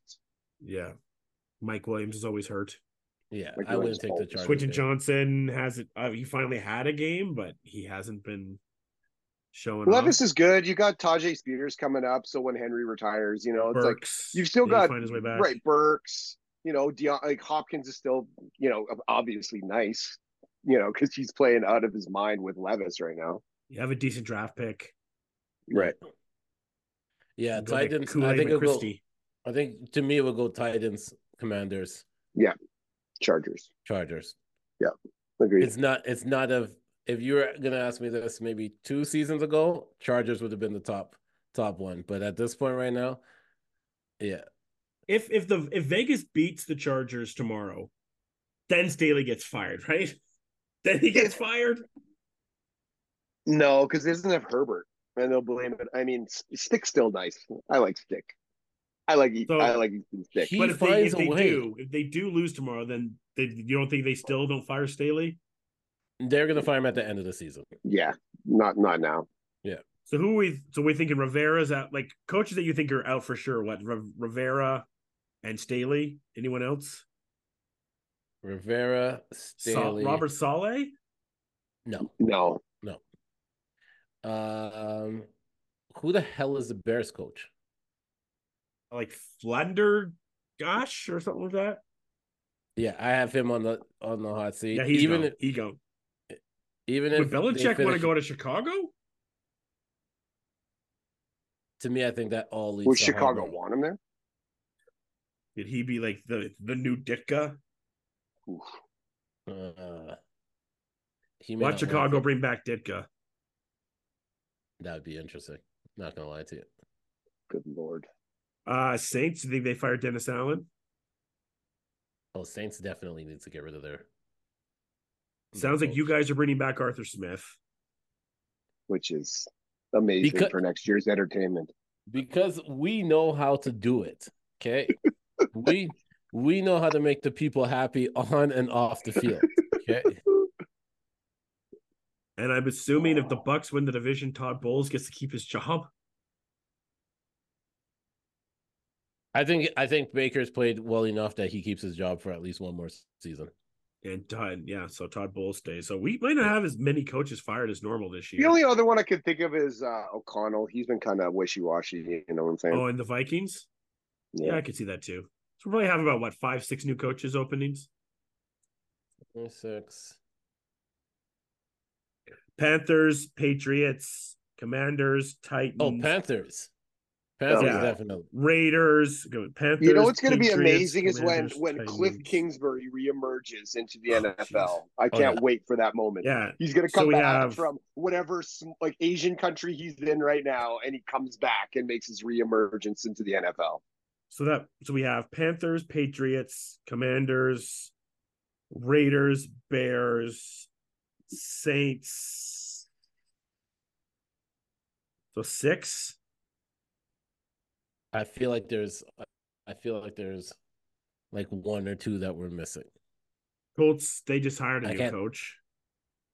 Yeah. Mike Williams is always hurt. Yeah, Like, I you're wouldn't take the always- Chargers. Quentin game. Johnson has it. Uh, he finally had a game, but he hasn't been showing Levis off. is good. You got Tyjae Spears coming up. So when Henry retires, you know, it's like you've still got find his way back. right Burks. You know, Deion, like Hopkins is still, you know, obviously nice. You know, because he's playing out of his mind with Levis right now. You have a decent draft pick. Right. Yeah, Go Titans. I Kool-Aid think it'll go, I think to me it will go Titans, Commanders, Yeah, Chargers. Chargers. Yeah, agreed. It's not. It's not a. If you were gonna ask me this maybe two seasons ago, Chargers would have been the top top one. But at this point right now, yeah, If if the if Vegas beats the Chargers tomorrow, then Staley gets fired, right? Then he gets fired. no, because they doesn't have Herbert, and they'll blame it. I mean, S- Stick's still nice. I like Stick. I like So, I like Easton Stick. but if they if they way. do if they do lose tomorrow, then they, you don't think they still don't fire Staley? they're gonna fire him at the end of the season. Yeah, not not now. Yeah. So who are we? So we're thinking Rivera's out. Like coaches that you think are out for sure. What Riv- Rivera and Staley? Anyone else? Rivera, Sa- Staley, Robert Saleh? No, No, um, who the hell is the Bears coach? Like Flender? Gosh, or something like that. Yeah, I have him on the on the hot seat. Yeah, he's even gone. if, he go. even Would if they Belichick want to go to Chicago? to me, I think that all leads would to Chicago Harbaugh. want him there? Did he be like the the new Ditka? Oof. Uh, he may Watch Chicago to. bring back Ditka. That would be interesting. Not gonna lie to you. Good lord. Uh Saints. You think they fired Dennis Allen? Oh, Saints definitely need to get rid of their. Sounds like you guys are bringing back Arthur Smith. which is amazing Because- for next year's entertainment. because we know how to do it. Okay, we we know how to make the people happy on and off the field. Okay, And I'm assuming if the Bucks win the division, Todd Bowles gets to keep his job. I think I think Baker's played well enough that he keeps his job for at least one more season. And Todd, yeah, so Todd Bowles stays. So we might not have as many coaches fired as normal this year. The only other one I could think of is uh, O'Connell. He's been kind of wishy washy. You know what I'm saying? oh, and the Vikings? Yeah. I could see that too. So we probably have about what five, six new coaches openings. Six. Panthers, Patriots, Commanders, Titans, Oh, Panthers. Panthers Yeah. definitely. Raiders. Go Panthers. You know what's going to be amazing is when Commanders, when Cliff Kingsbury reemerges into the Oh, NFL. jeez. I Oh, can't yeah. wait for that moment. Yeah, He's going to come we back have- from whatever like Asian country he's in right now, and he comes back and makes his reemergence into the NFL. So that so we have Panthers, Patriots, Commanders, Raiders, Bears, Saints. So six. I feel like there's I feel like there's like one or two that we're missing. Colts, they just hired a I new can't- coach.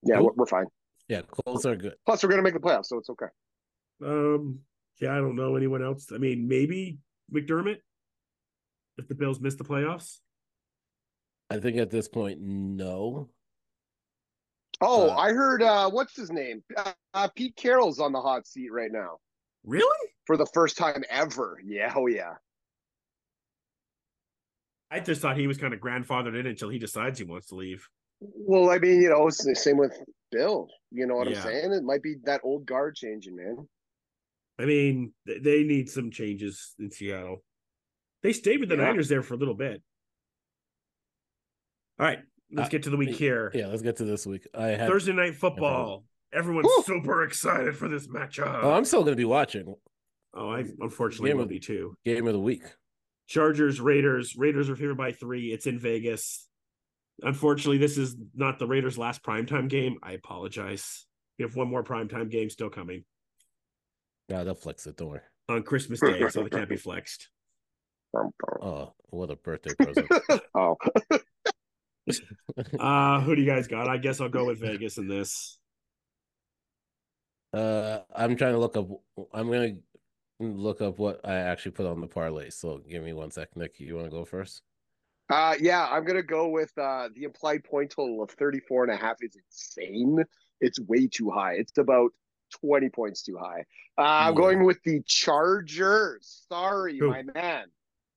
Yeah, Cool. we're, we're fine. Yeah, Colts are good. Plus, we're going to make the playoffs, so it's okay. Um, yeah, I don't know anyone else. I mean, maybe McDermott if the Bills miss the playoffs. I think at this point, no. Oh, Uh, I heard uh, what's his name? Uh, uh, Pete Carroll's on the hot seat right now Really? for the first time ever. Yeah, oh yeah. I just thought he was kind of grandfathered in until he decides he wants to leave. Well, I mean, you know, it's the same with Bill. You know what Yeah. I'm saying? It might be that old guard changing, man. I mean, they need some changes in Seattle. They stayed with the Yeah. Niners there for a little bit. All right, let's Uh, get to the week here. Yeah, let's get to this week. I had Thursday night football. Everyone's Woo! super excited for this matchup. Oh, I'm still gonna be watching oh, I unfortunately Game will of- be too. game of the week. Chargers, Raiders. Raiders are favored by three. It's in Vegas. Unfortunately, this is not the Raiders' last primetime game. I apologize. We have one more primetime game still coming Yeah, they'll flex it. Don't worry. on Christmas Day, so they can't be flexed. Oh, what a birthday present. Oh, Uh, who do you guys got? I guess I'll go with Vegas in this. Uh, I'm trying to look up. I'm gonna look up what I actually put on the parlay. So give me one sec, Nick. You want to go first? Uh, yeah, I'm gonna go with uh the implied point total of 34 and a half is insane. It's way too high. It's about 20 points too high. Uh, I'm Yeah. going with the Chargers. Sorry, Who? my man.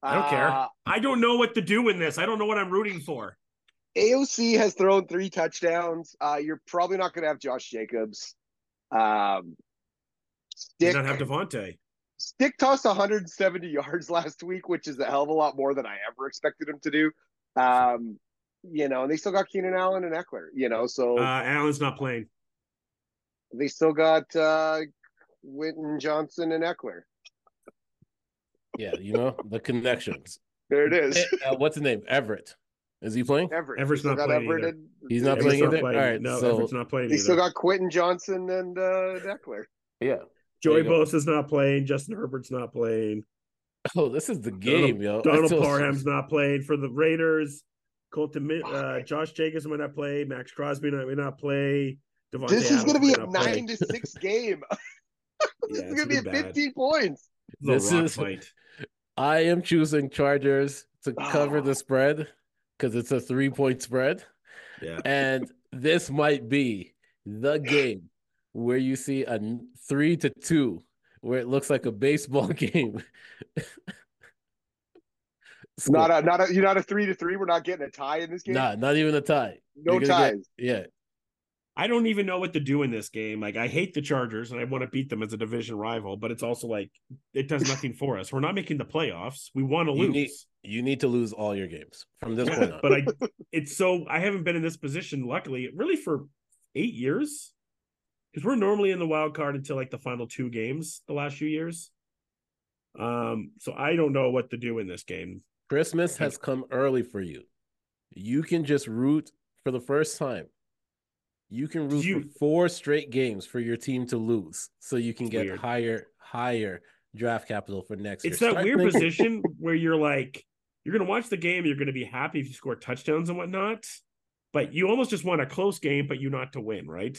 I don't Uh, care. I don't know what to do in this. I don't know what I'm rooting for. AOC has thrown three touchdowns. Uh, you're probably not gonna have Josh Jacobs. Um, Stick not have Davante. Stick tossed 170 yards last week, which is a hell of a lot more than I ever expected him to do. Um, you know, and they still got Keenan Allen and Ekeler. You know, so Uh, Allen's not playing. they still got uh, Witten Johnson and Ekeler. Yeah, you know the connections. There it is. Uh, what's the name? Everett. Is he playing? Everett. Everett's not playing Everett and- He's not Everett's playing either? All right, No, so- Everett's not playing They either. still got Quentin Johnson and uh, Ekeler. Yeah. Joey There you go. Bosa's not playing. Justin Herbert's not playing. Oh, this is the game, yo. I Donald told- Parham's not playing for the Raiders. Colton, uh, Josh Jacobs might not play. Maxx Crosby might, may not play. Davante This is going to be a not play. nine to six game. Yeah, this is going to be gonna a bad. 15 points. It's a This is- fight. I am choosing Chargers to cover Oh. the ah. spread because it's a three point spread. Yeah. And this might be the game where you see a three to two, where it looks like a baseball game. Not a not a you're not a three to three. We're not getting a tie in this game. Nah, not even a tie. no You're ties. get- yeah. I don't even know what to do in this game. Like, I hate the Chargers and I want to beat them as a division rival, but it's also like it does nothing for us. We're not making the playoffs. We want to You lose. need you need to lose all your games from this point on. but I, it's so I haven't been in this position, luckily, really for eight years, because we're normally in the wild card until like the final two games the last few years. Um, so I don't know what to do in this game. Christmas has come early for you. You can just root for the first time. You can root You- for four straight games for your team to lose, so you can get weird. higher, higher draft capital for next It's year. that Start weird thinking- position where you're like, you're gonna watch the game, you're gonna be happy if you score touchdowns and whatnot, but you almost just want a close game, but you not to win, right?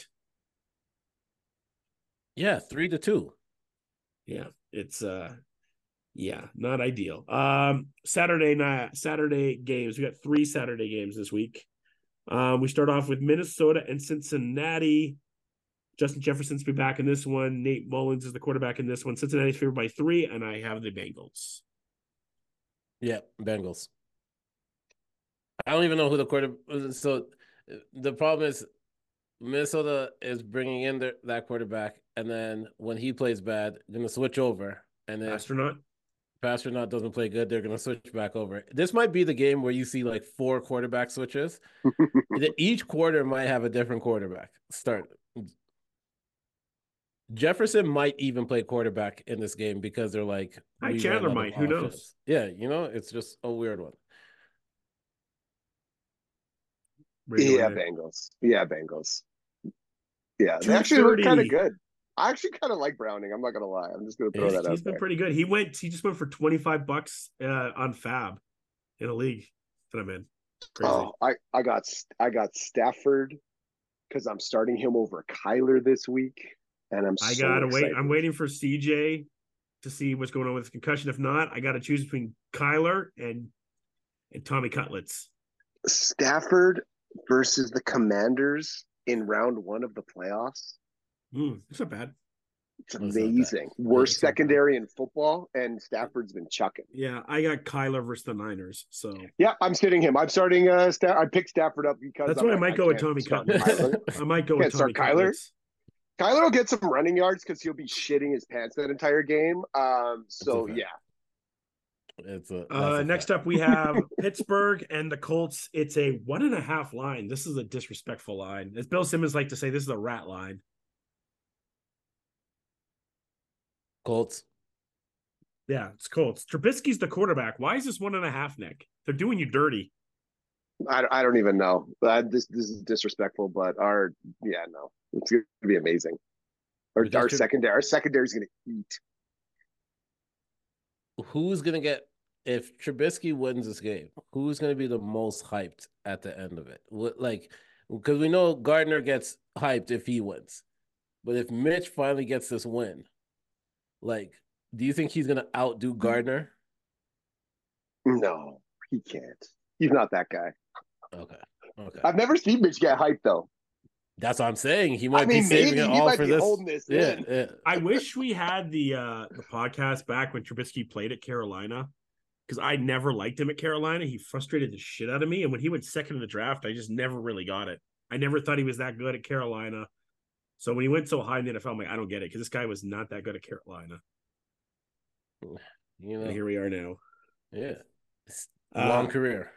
Yeah, three to two. Yeah, it's uh yeah, not ideal. Um Saturday night Saturday games. We got three Saturday games this week. Um we start off with Minnesota and Cincinnati. Justin Jefferson's be back in this one. Nate Mullens is the quarterback in this one. Cincinnati's favored by three, and I have the Bengals. Yeah, Bengals. I don't even know who the quarter. So the problem is Minnesota is bringing in their, that quarterback, and then when he plays bad, going to switch over, and then Astronaut. Passtronaut doesn't play good, they're going to switch back over. This might be the game where you see like four quarterback switches. Each quarter might have a different quarterback start. Jefferson might even play quarterback in this game because they're like Hi, Chandler might. Who knows? Yeah, you know, it's just a weird one. Yeah, Bengals. Yeah, Bengals. Yeah, they actually look 230. kind of good. I actually kind of like Browning. I'm not gonna lie. I'm just gonna throw He's, that out he's been there. pretty good. He went. He just went for twenty five bucks uh, on FAAB in a league that I'm in. Crazy. Oh, I I got I got Stafford because I'm starting him over Kyler this week, and I'm. I so gotta wait. I'm waiting for CJ to see what's going on with his concussion. If not, I got to choose between Kyler and and Tommy Cutlets. Stafford versus the Commanders in round one of the playoffs. Mm, it's not bad. It's That's not amazing. Worst it's secondary in football, and Stafford's been chucking. Yeah, I got Kyler versus the Niners. So Yeah, I'm sitting him. I'm starting. Uh, Sta- I picked Stafford up because that's I'm why I like, might go with Tommy start Cutlets. Kyler. I might go Can't with Tommy start Kyler? Cutlets. Kyler will get some running yards because he'll be shitting his pants that entire game. Um, so fact. yeah, It's a Uh, next up, we have Pittsburgh and the Colts. It's a one and a half line. This is a disrespectful line. As Bill Simmons like to say, this is a rat line. Colts. Yeah, it's Colts. Trubisky's the quarterback. Why is this one and a half, Nick? They're doing you dirty. I, I don't even know. Uh, this this is disrespectful, but our yeah no, it's gonna be amazing. Our, Because our Trub- secondary, our secondary's gonna eat. Who's gonna get if Trubisky wins this game? Who's gonna be the most hyped at the end of it? What like because we know Gardner gets hyped if he wins. But if Mitch finally gets this win, like, do you think he's gonna outdo Gardner? No, he can't. He's not that guy. Okay. Okay. I've never seen Mitch get hyped though. That's what I'm saying. He might I mean, be saving maybe it he all might for be this. holding this yeah, yeah. I wish we had the uh the podcast back when Trubisky played at Carolina because I never liked him at Carolina. He frustrated the shit out of me, and when he went second in the draft, I just never really got it. I never thought he was that good at Carolina. So when he went so high in the NFL, I'm like, I don't get it because this guy was not that good at Carolina. You know, And here we are now. yeah. It's a Uh, long career.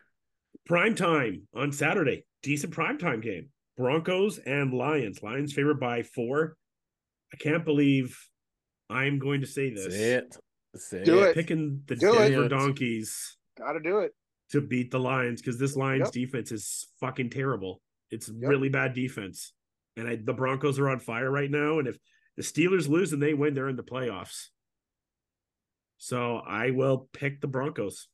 Prime time on Saturday. Decent prime time game. Broncos and Lions. Lions favored by four. I can't believe I'm going to say this. Say it. Say Do it. it. Picking the Do. Denver It. Donkeys Gotta do it. to beat the Lions because this Lions Yep. defense is fucking terrible. It's Yep. really bad defense. And I, the Broncos are on fire right now. And if the Steelers lose and they win, they're in the playoffs. So I will pick the Broncos.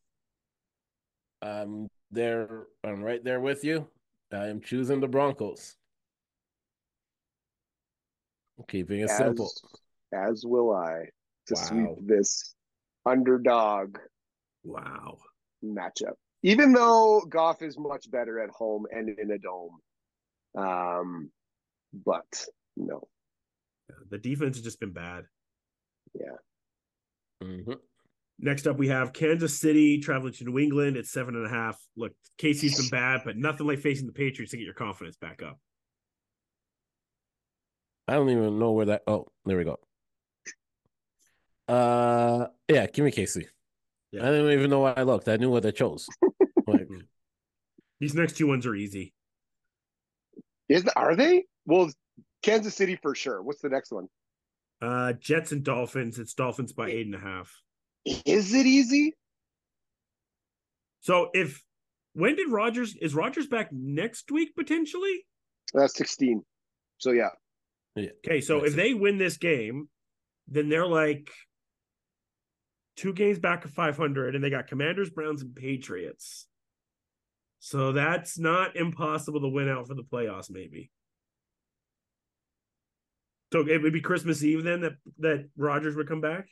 I'm there. I'm right there with you. I am choosing the Broncos. Keeping it As, simple. as will I to Wow. sweep this underdog Wow. matchup. Even though Goff is much better at home and in a dome. Um, but no. The defense has just been bad. Mhm. Next up, we have Kansas City traveling to New England at seven and a half. Look, Casey's been bad, but nothing like facing the Patriots to get your confidence back up. I don't even know where that. Oh, there we go. Uh, yeah, give me Casey. Yeah. I didn't even know why I looked. I knew what I chose. Like, These next two ones are easy. Is are they? Well, Kansas City for sure. What's the next one? Uh, Jets and Dolphins. It's Dolphins by eight and a half. Is it easy? So if when did Rodgers is Rodgers back next week potentially? That's 16. So yeah. yeah, Okay, so Makes if they win this game, then they're like two games back of 500 and they got Commanders, Browns and Patriots. So that's not impossible to win out for the playoffs maybe. So it would be Christmas Eve then that that Rodgers would come back.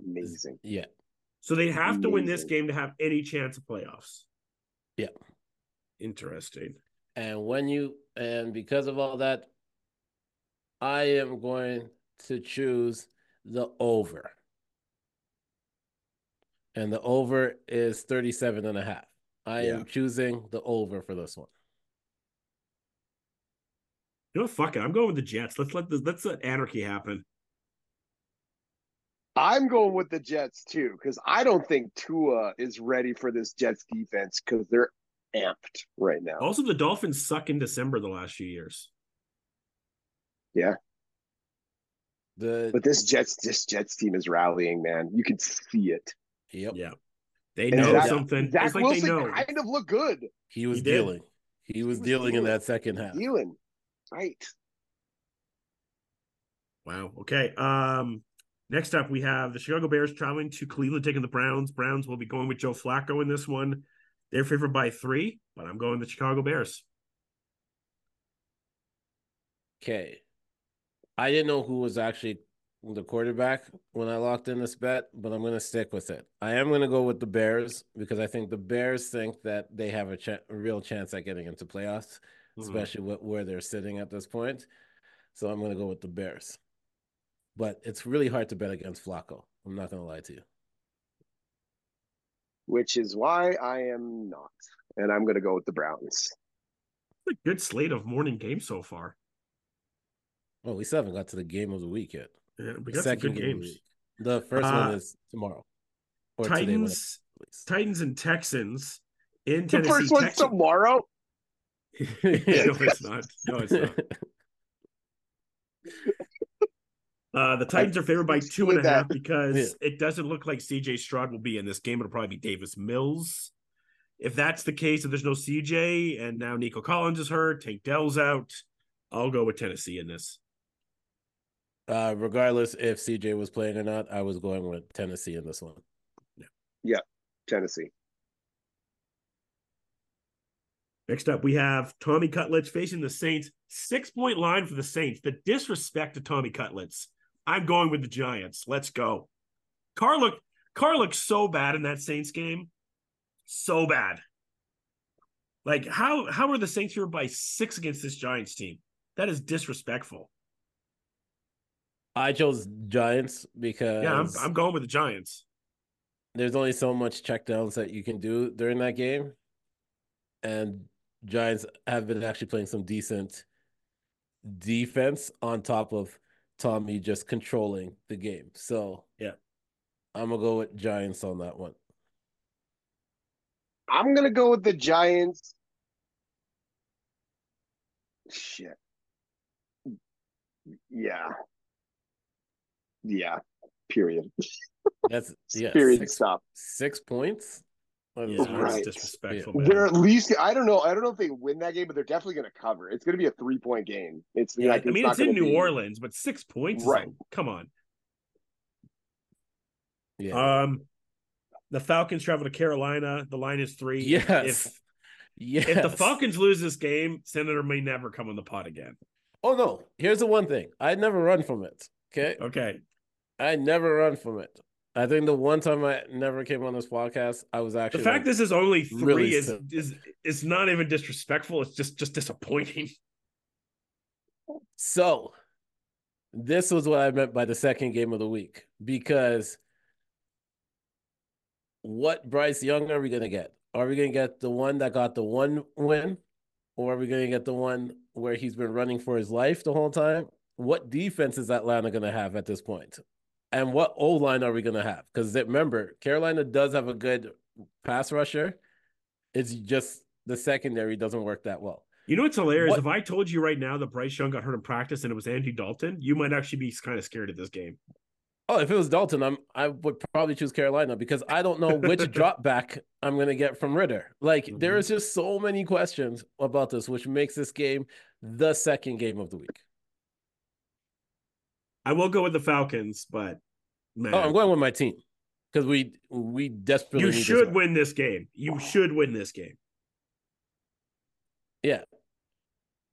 Amazing. yeah. So they'd have to win this game to have any chance of playoffs. Yeah. Interesting. And when you and because of all that, I am going to choose the over. And the over is 37 and a half. I Yeah. am choosing the over for this one. You know, fuck it. I'm going with the Jets. Let's let the let's let anarchy happen. I'm going with the Jets too, because I don't think Tua is ready for this Jets defense because they're amped right now. Also, the Dolphins suck in December the last few years. Yeah. The But this Jets, this Jets team is rallying, man. You can see it. yep, Yeah. They know Zach- something. Zach it's like Wilson they know. kind of looked good. he was He dealing. He was, was dealing in that second half. Dealing. Right. Wow. Okay. Um, next up we have the Chicago Bears traveling to Cleveland, taking the Browns. Browns will be going with Joe Flacco in this one. They're favored by three, but I'm going the Chicago Bears. Okay. I didn't know who was actually the quarterback when I locked in this bet, but I'm going to stick with it. I am going to go with the Bears because I think the Bears think that they have a, ch- a real chance at getting into playoffs, Mhm. especially with where they're sitting at this point. So I'm going to go with the Bears. But it's really hard to bet against Flacco. I'm not going to lie to you. Which is why I am not. And I'm going to go with the Browns. A good slate of morning games so far. Oh, we still haven't got to the game of the week yet. Yeah, we The got some good game of the games. The first Uh, one is tomorrow. Or today, Titans, it's. Titans and Texans in Tennessee. The Tennessee. first one's Texans- tomorrow. no, it's not. No, it's not. Uh, the Titans are favored by two and a With that. because Yeah. it doesn't look like CJ Stroud will be in this game. It'll probably be Davis Mills. If that's the case, if there's no CJ and now Nico Collins is hurt, Tank Dell's out, I'll go with Tennessee in this. Uh, regardless if CJ was playing or not, I was going with Tennessee in this one. Yeah, Tennessee. Next up, we have Tommy Cutlets facing the Saints. Six point line for the Saints. The disrespect to Tommy Cutlets. I'm going with the Giants. Let's go. Carr looked Carr looked so bad in that Saints game. So bad. Like how how are the Saints here by six against this Giants team? That is disrespectful. I chose Giants because Yeah, I'm I'm going with the Giants. there's only so much checkdowns that you can do during that game. And Giants have been actually playing some decent defense on top of Tommy just controlling the game. So Yeah. I'm gonna go with Giants on that one. I'm gonna go with the Giants. Shit. Yeah. Yeah. Period. That's yeah, Period. six, Stop. six points. That is Yeah, really- that's Right. disrespectful. man. They're at least. I don't know. I don't know if they win that game, but they're definitely gonna cover. It's gonna be a three point game. It's Yeah, like I mean not it's in New be- Orleans, but six points. is a- Right. come on. Yeah. Um, the Falcons travel to Carolina. The line is three. yes. If yes. if the Falcons lose this game, Senator may never come on the pot again. Oh no. Here's the one thing. I never run from it. Okay. Okay. I never run from it. I think the one time I never came on this podcast, I was actually The fact like, this is only three really is is is not even disrespectful. It's just just disappointing. so. This was what I meant by the second game of the week because what Bryce Young are we gonna get? Are we gonna get the one that got the one win, or are we gonna get the one where he's been running for his life the whole time? What defense is Atlanta gonna have at this point? And what O line are we gonna have? Because remember, Carolina does have a good pass rusher. It's just the secondary doesn't work that well. You know what's hilarious? What- If I told you right now that Bryce Young got hurt in practice and it was Andy Dalton, you might actually be kind of scared of this game. Oh, if it was Dalton, I'm I would probably choose Carolina because I don't know which drop back I'm gonna get from Ridder. Like there Mhm. is just so many questions about this, which makes this game the second game of the week. I will go with the Falcons, but man, Oh, I'm going with my team because we we desperately you need this should one. win this game. You should win this game. Yeah,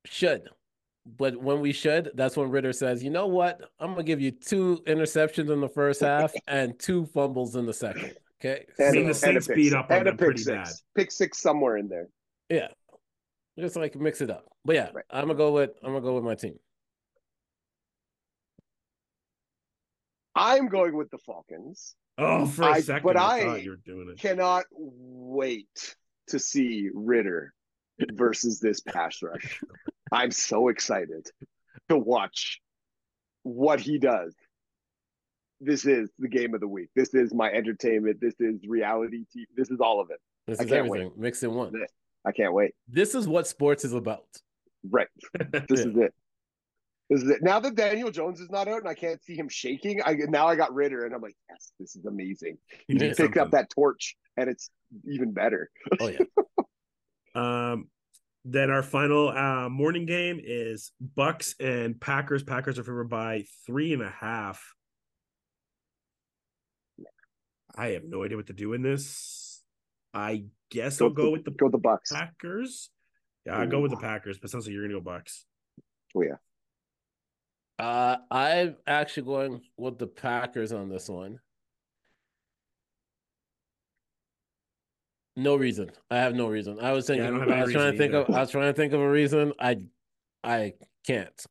should. But when we should, that's when Ridder says, "You know what? I'm gonna give you two interceptions in the first half and two fumbles in the second. Okay, I And, mean, a- the Saints pick beat six- up on and a them pick pretty six. bad. Pick six somewhere in there. yeah, just like mix it up. But yeah, Right. I'm gonna go with I'm gonna go with my team. I'm going with the Falcons. Oh, for a I- second, but I, I you were doing it. Cannot wait to see Ridder versus this pass rush. I'm so excited to watch what he does. This is the game of the week. This is my entertainment. This is reality TV. This is all of it. This I is can't wait. everything mixed in one. I can't wait. This is what sports is about. Right. This Yeah. is it. This is it. Now that Daniel Jones is not out and I can't see him shaking, I now I got Ridder and I'm like, yes, this is amazing. You picked up that torch and it's even better. Oh yeah. Um, then our final uh, morning game is Bucks and Packers. Packers are favored by three and a half. I have no idea what to do in this. I guess I'll go with the go the Bucks. Packers. Yeah, I'll go with the Packers, but sounds like you're gonna go Bucks. Oh yeah. Uh, I'm actually going with the Packers on this one. No reason. I have no reason. I was thinking. don't have I, was trying to reason think of. I was trying to think of a reason. I, I can't.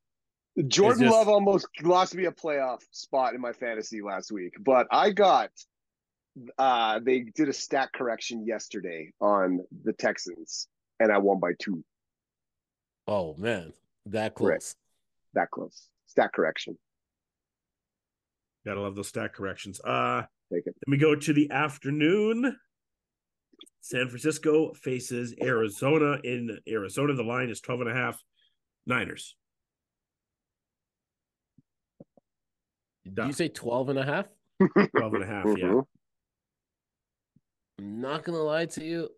Jordan just- Love almost lost me a playoff spot in my fantasy last week, but I got uh they did a stat correction yesterday on the Texans and I won by two. Oh man, that Correct. close. That close. Stat correction. Gotta love those stat corrections. Uh Take it. then we go to the afternoon. San Francisco faces Arizona in Arizona. The line is 12 and a half. Niners. Did you say 12 and a half? 12 and a half, yeah. Mhm. I'm not gonna lie to you.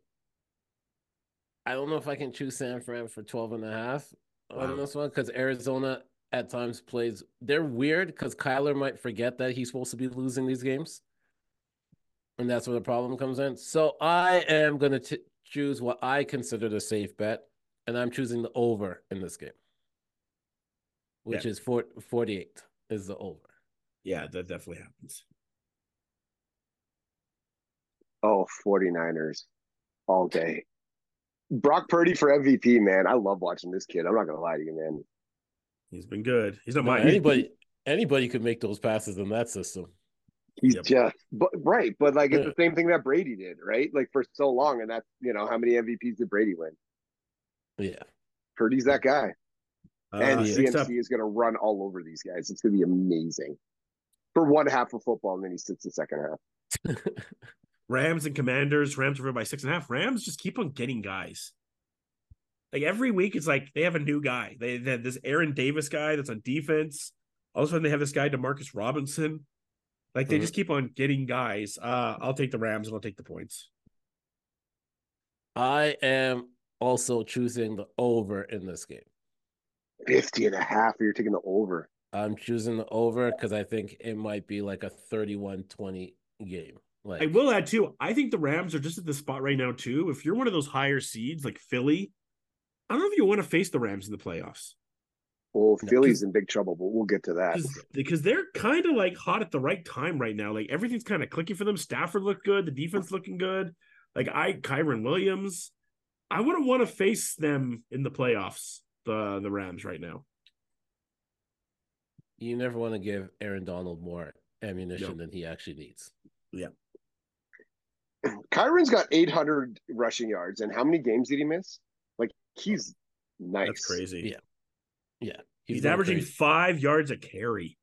I don't know if I can choose San Fran for 12 and a half on Wow. this one because Arizona at times plays. They're weird because Kyler might forget that he's supposed to be losing these games. And that's where the problem comes in. So I am gonna t- choose what I consider the safe bet, and I'm choosing the over in this game, which Yeah. is four, 48 is the over. Yeah, that definitely happens. Oh, 49ers all day. Brock Purdy for MVP, man. I love watching this kid. I'm not gonna lie to you, man. He's been good. He's not No, mine. anybody anybody could make those passes in that system. He's Yep. just but right, but like it's Yeah. the same thing that Brady did, right? Like for so long, and that's you know how many MVPs did Brady win? Yeah. Purdy's that guy, Uh, and next CMC up, is gonna run all over these guys. It's gonna be amazing for one half of football, and then he sits the second half. Rams and Commanders. Rams are by six and a half. Rams just keep on getting guys. Like every week, it's like they have a new guy. They, they have this Aaron Davis guy that's on defense. All of a sudden, they have this guy Demarcus Robinson. Like they Mhm. just keep on getting guys. Uh, I'll take the Rams and I'll take the points. I am also choosing the over in this game. 50 and a half. You're taking the over. I'm choosing the over because I think it might be like a 31-20 game. Like I will add too. I think the Rams are just at the spot right now too. If you're one of those higher seeds like Philly, I don't know if you want to face the Rams in the playoffs. Well, No, Philly's in big trouble, but we'll get to that. because because they're kind of like hot at the right time right now. Like everything's kind of clicking for them. Stafford looked good. The defense looking good. Like I, Kyren Williams, I wouldn't want to face them in the playoffs. The the Rams right now. you never want to give Aaron Donald more ammunition No. than he actually needs. Yeah. Kyren's got 800 rushing yards, and how many games did he miss? Like he's nice. That's crazy. Yeah. Yeah. He's, going averaging crazy. five yards a carry.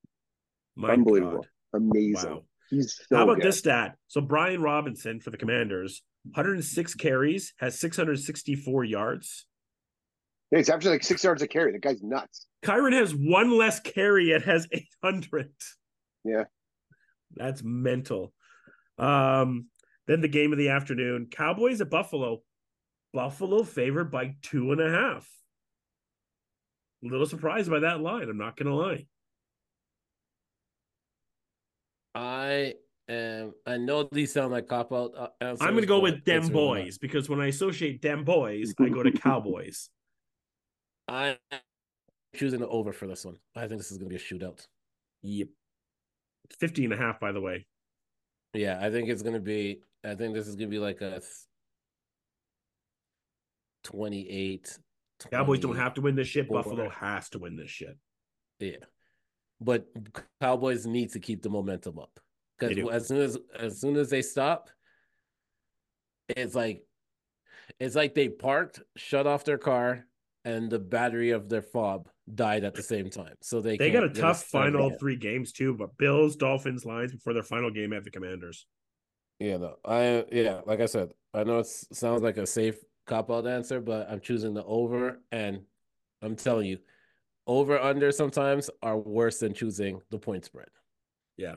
My Unbelievable. God. amazing. Wow. He's so How about good. this stat? So Brian Robinson for the Commanders, 106 carries, has 664 yards. Yeah, he's averaging like six yards a carry. The guy's nuts. Kyren has one less carry and has 800. Yeah. That's mental. Um, then the game of the afternoon, Cowboys at Buffalo. Buffalo favored by two and a half. A little surprised by that line. I'm not gonna lie. I am I know these sound like cop out uh. I'm gonna go with them boys because when I associate them boys, I go to Cowboys. I'm choosing the over for this one. I think this is gonna be a shootout. Yep. 50 and a half, by the way. Yeah, I think it's gonna be. I think this is gonna be like a th- twenty-eight. Cowboys don't have to win this shit. Four. Buffalo has to win this shit. Yeah, but Cowboys need to keep the momentum up because as soon as as soon as they stop, it's like it's like they parked, shut off their car, and the battery of their fob died at the same time. So they They got a can't get it tough final again. three games too, but Bills, Dolphins, Lions before their final game at the Commanders. Yeah, no, I yeah, like I said, I know it sounds like a safe cop out answer, but I'm choosing the over, and I'm telling you, over under sometimes are worse than choosing the point spread. Yeah.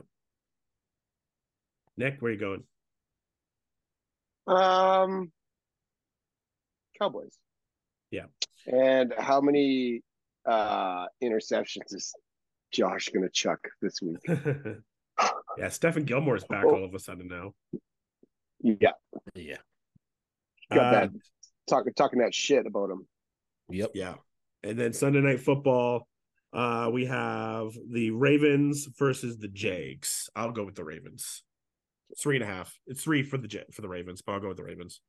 Nick, where are you going? Um, Cowboys. Yeah. And how many uh interceptions is Josh gonna chuck this week? yeah, Stephon Gilmore's back Oh. all of a sudden now. Yeah, Yeah. got Uh, that talking talking that shit about him. Yep. Yeah. And then Sunday night football, uh, we have the Ravens versus the Jags. I'll go with the Ravens. Three and a half. It's three for the J- for the Ravens, but I'll go with the Ravens.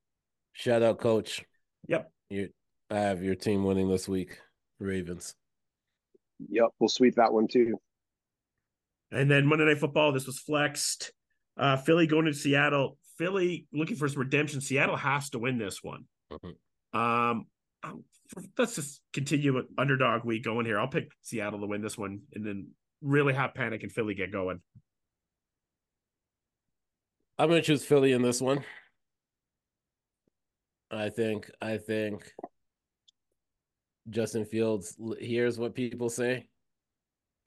Shout out, coach. Yep. You, I have your team winning this week, Ravens. Yep, we'll sweep that one too. And then Monday Night Football, this was flexed. Uh, Philly going to Seattle. Philly looking for some redemption. Seattle has to win this one. Mhm. Um, let's just continue with underdog week going here. I'll pick Seattle to win this one, and then really have panic and Philly get going. I'm gonna choose Philly in this one. I think I think Justin Fields hears what people say.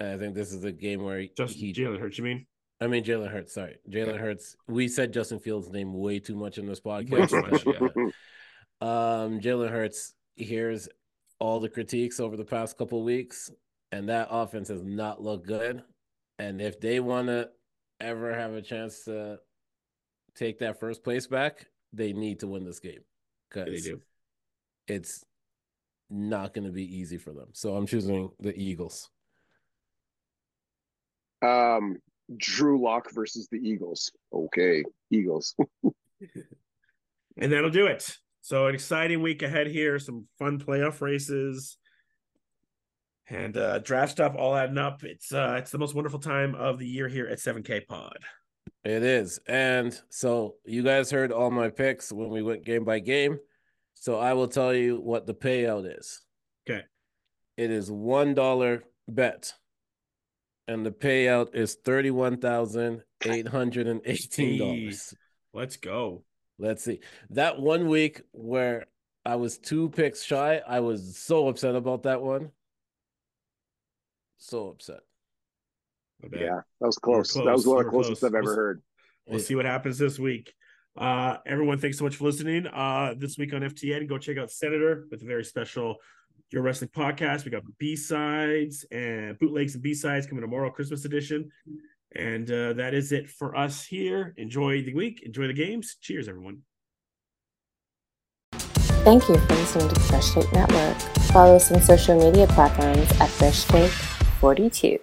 I think this is a game where Just he Jalen Hurts, you mean? I mean Jalen Hurts, sorry. Jalen Hurts. We said Justin Fields' name way too much in this podcast. too much, but, yeah. Um Jalen Hurts hears all the critiques over the past couple weeks, and that offense has not looked good. And if they want to ever have a chance to take that first place back, they need to win this game. Because do. it's not going to be easy for them. So I'm choosing the Eagles. Um, Drew Lock versus the Eagles. Okay, Eagles. And that'll do it. So an exciting week ahead here. Some fun playoff races. And uh draft stuff all adding up. It's uh it's the most wonderful time of the year here at 7K Pod. It is. And so you guys heard all my picks when we went game by game. So I will tell you what the payout is. Okay. It is $1 bet. And the payout is $31,818. Let's go. Let's see. That one week where I was two picks shy, I was so upset about that one. So upset. I bet. Yeah, that was close. close. That was one of the closest close. I've ever We'll- heard. We'll see what happens this week. Uh, everyone, thanks so much for listening. Uh, this week on FTN, go check out Senator with a very special Your Wrestling podcast. We got B sides and bootlegs and B sides coming tomorrow, Christmas edition. And uh, that is it for us here. Enjoy the week, enjoy the games. Cheers, everyone. Thank you for listening to the Fresh Take Network. Follow us on social media platforms at Fresh Take 42.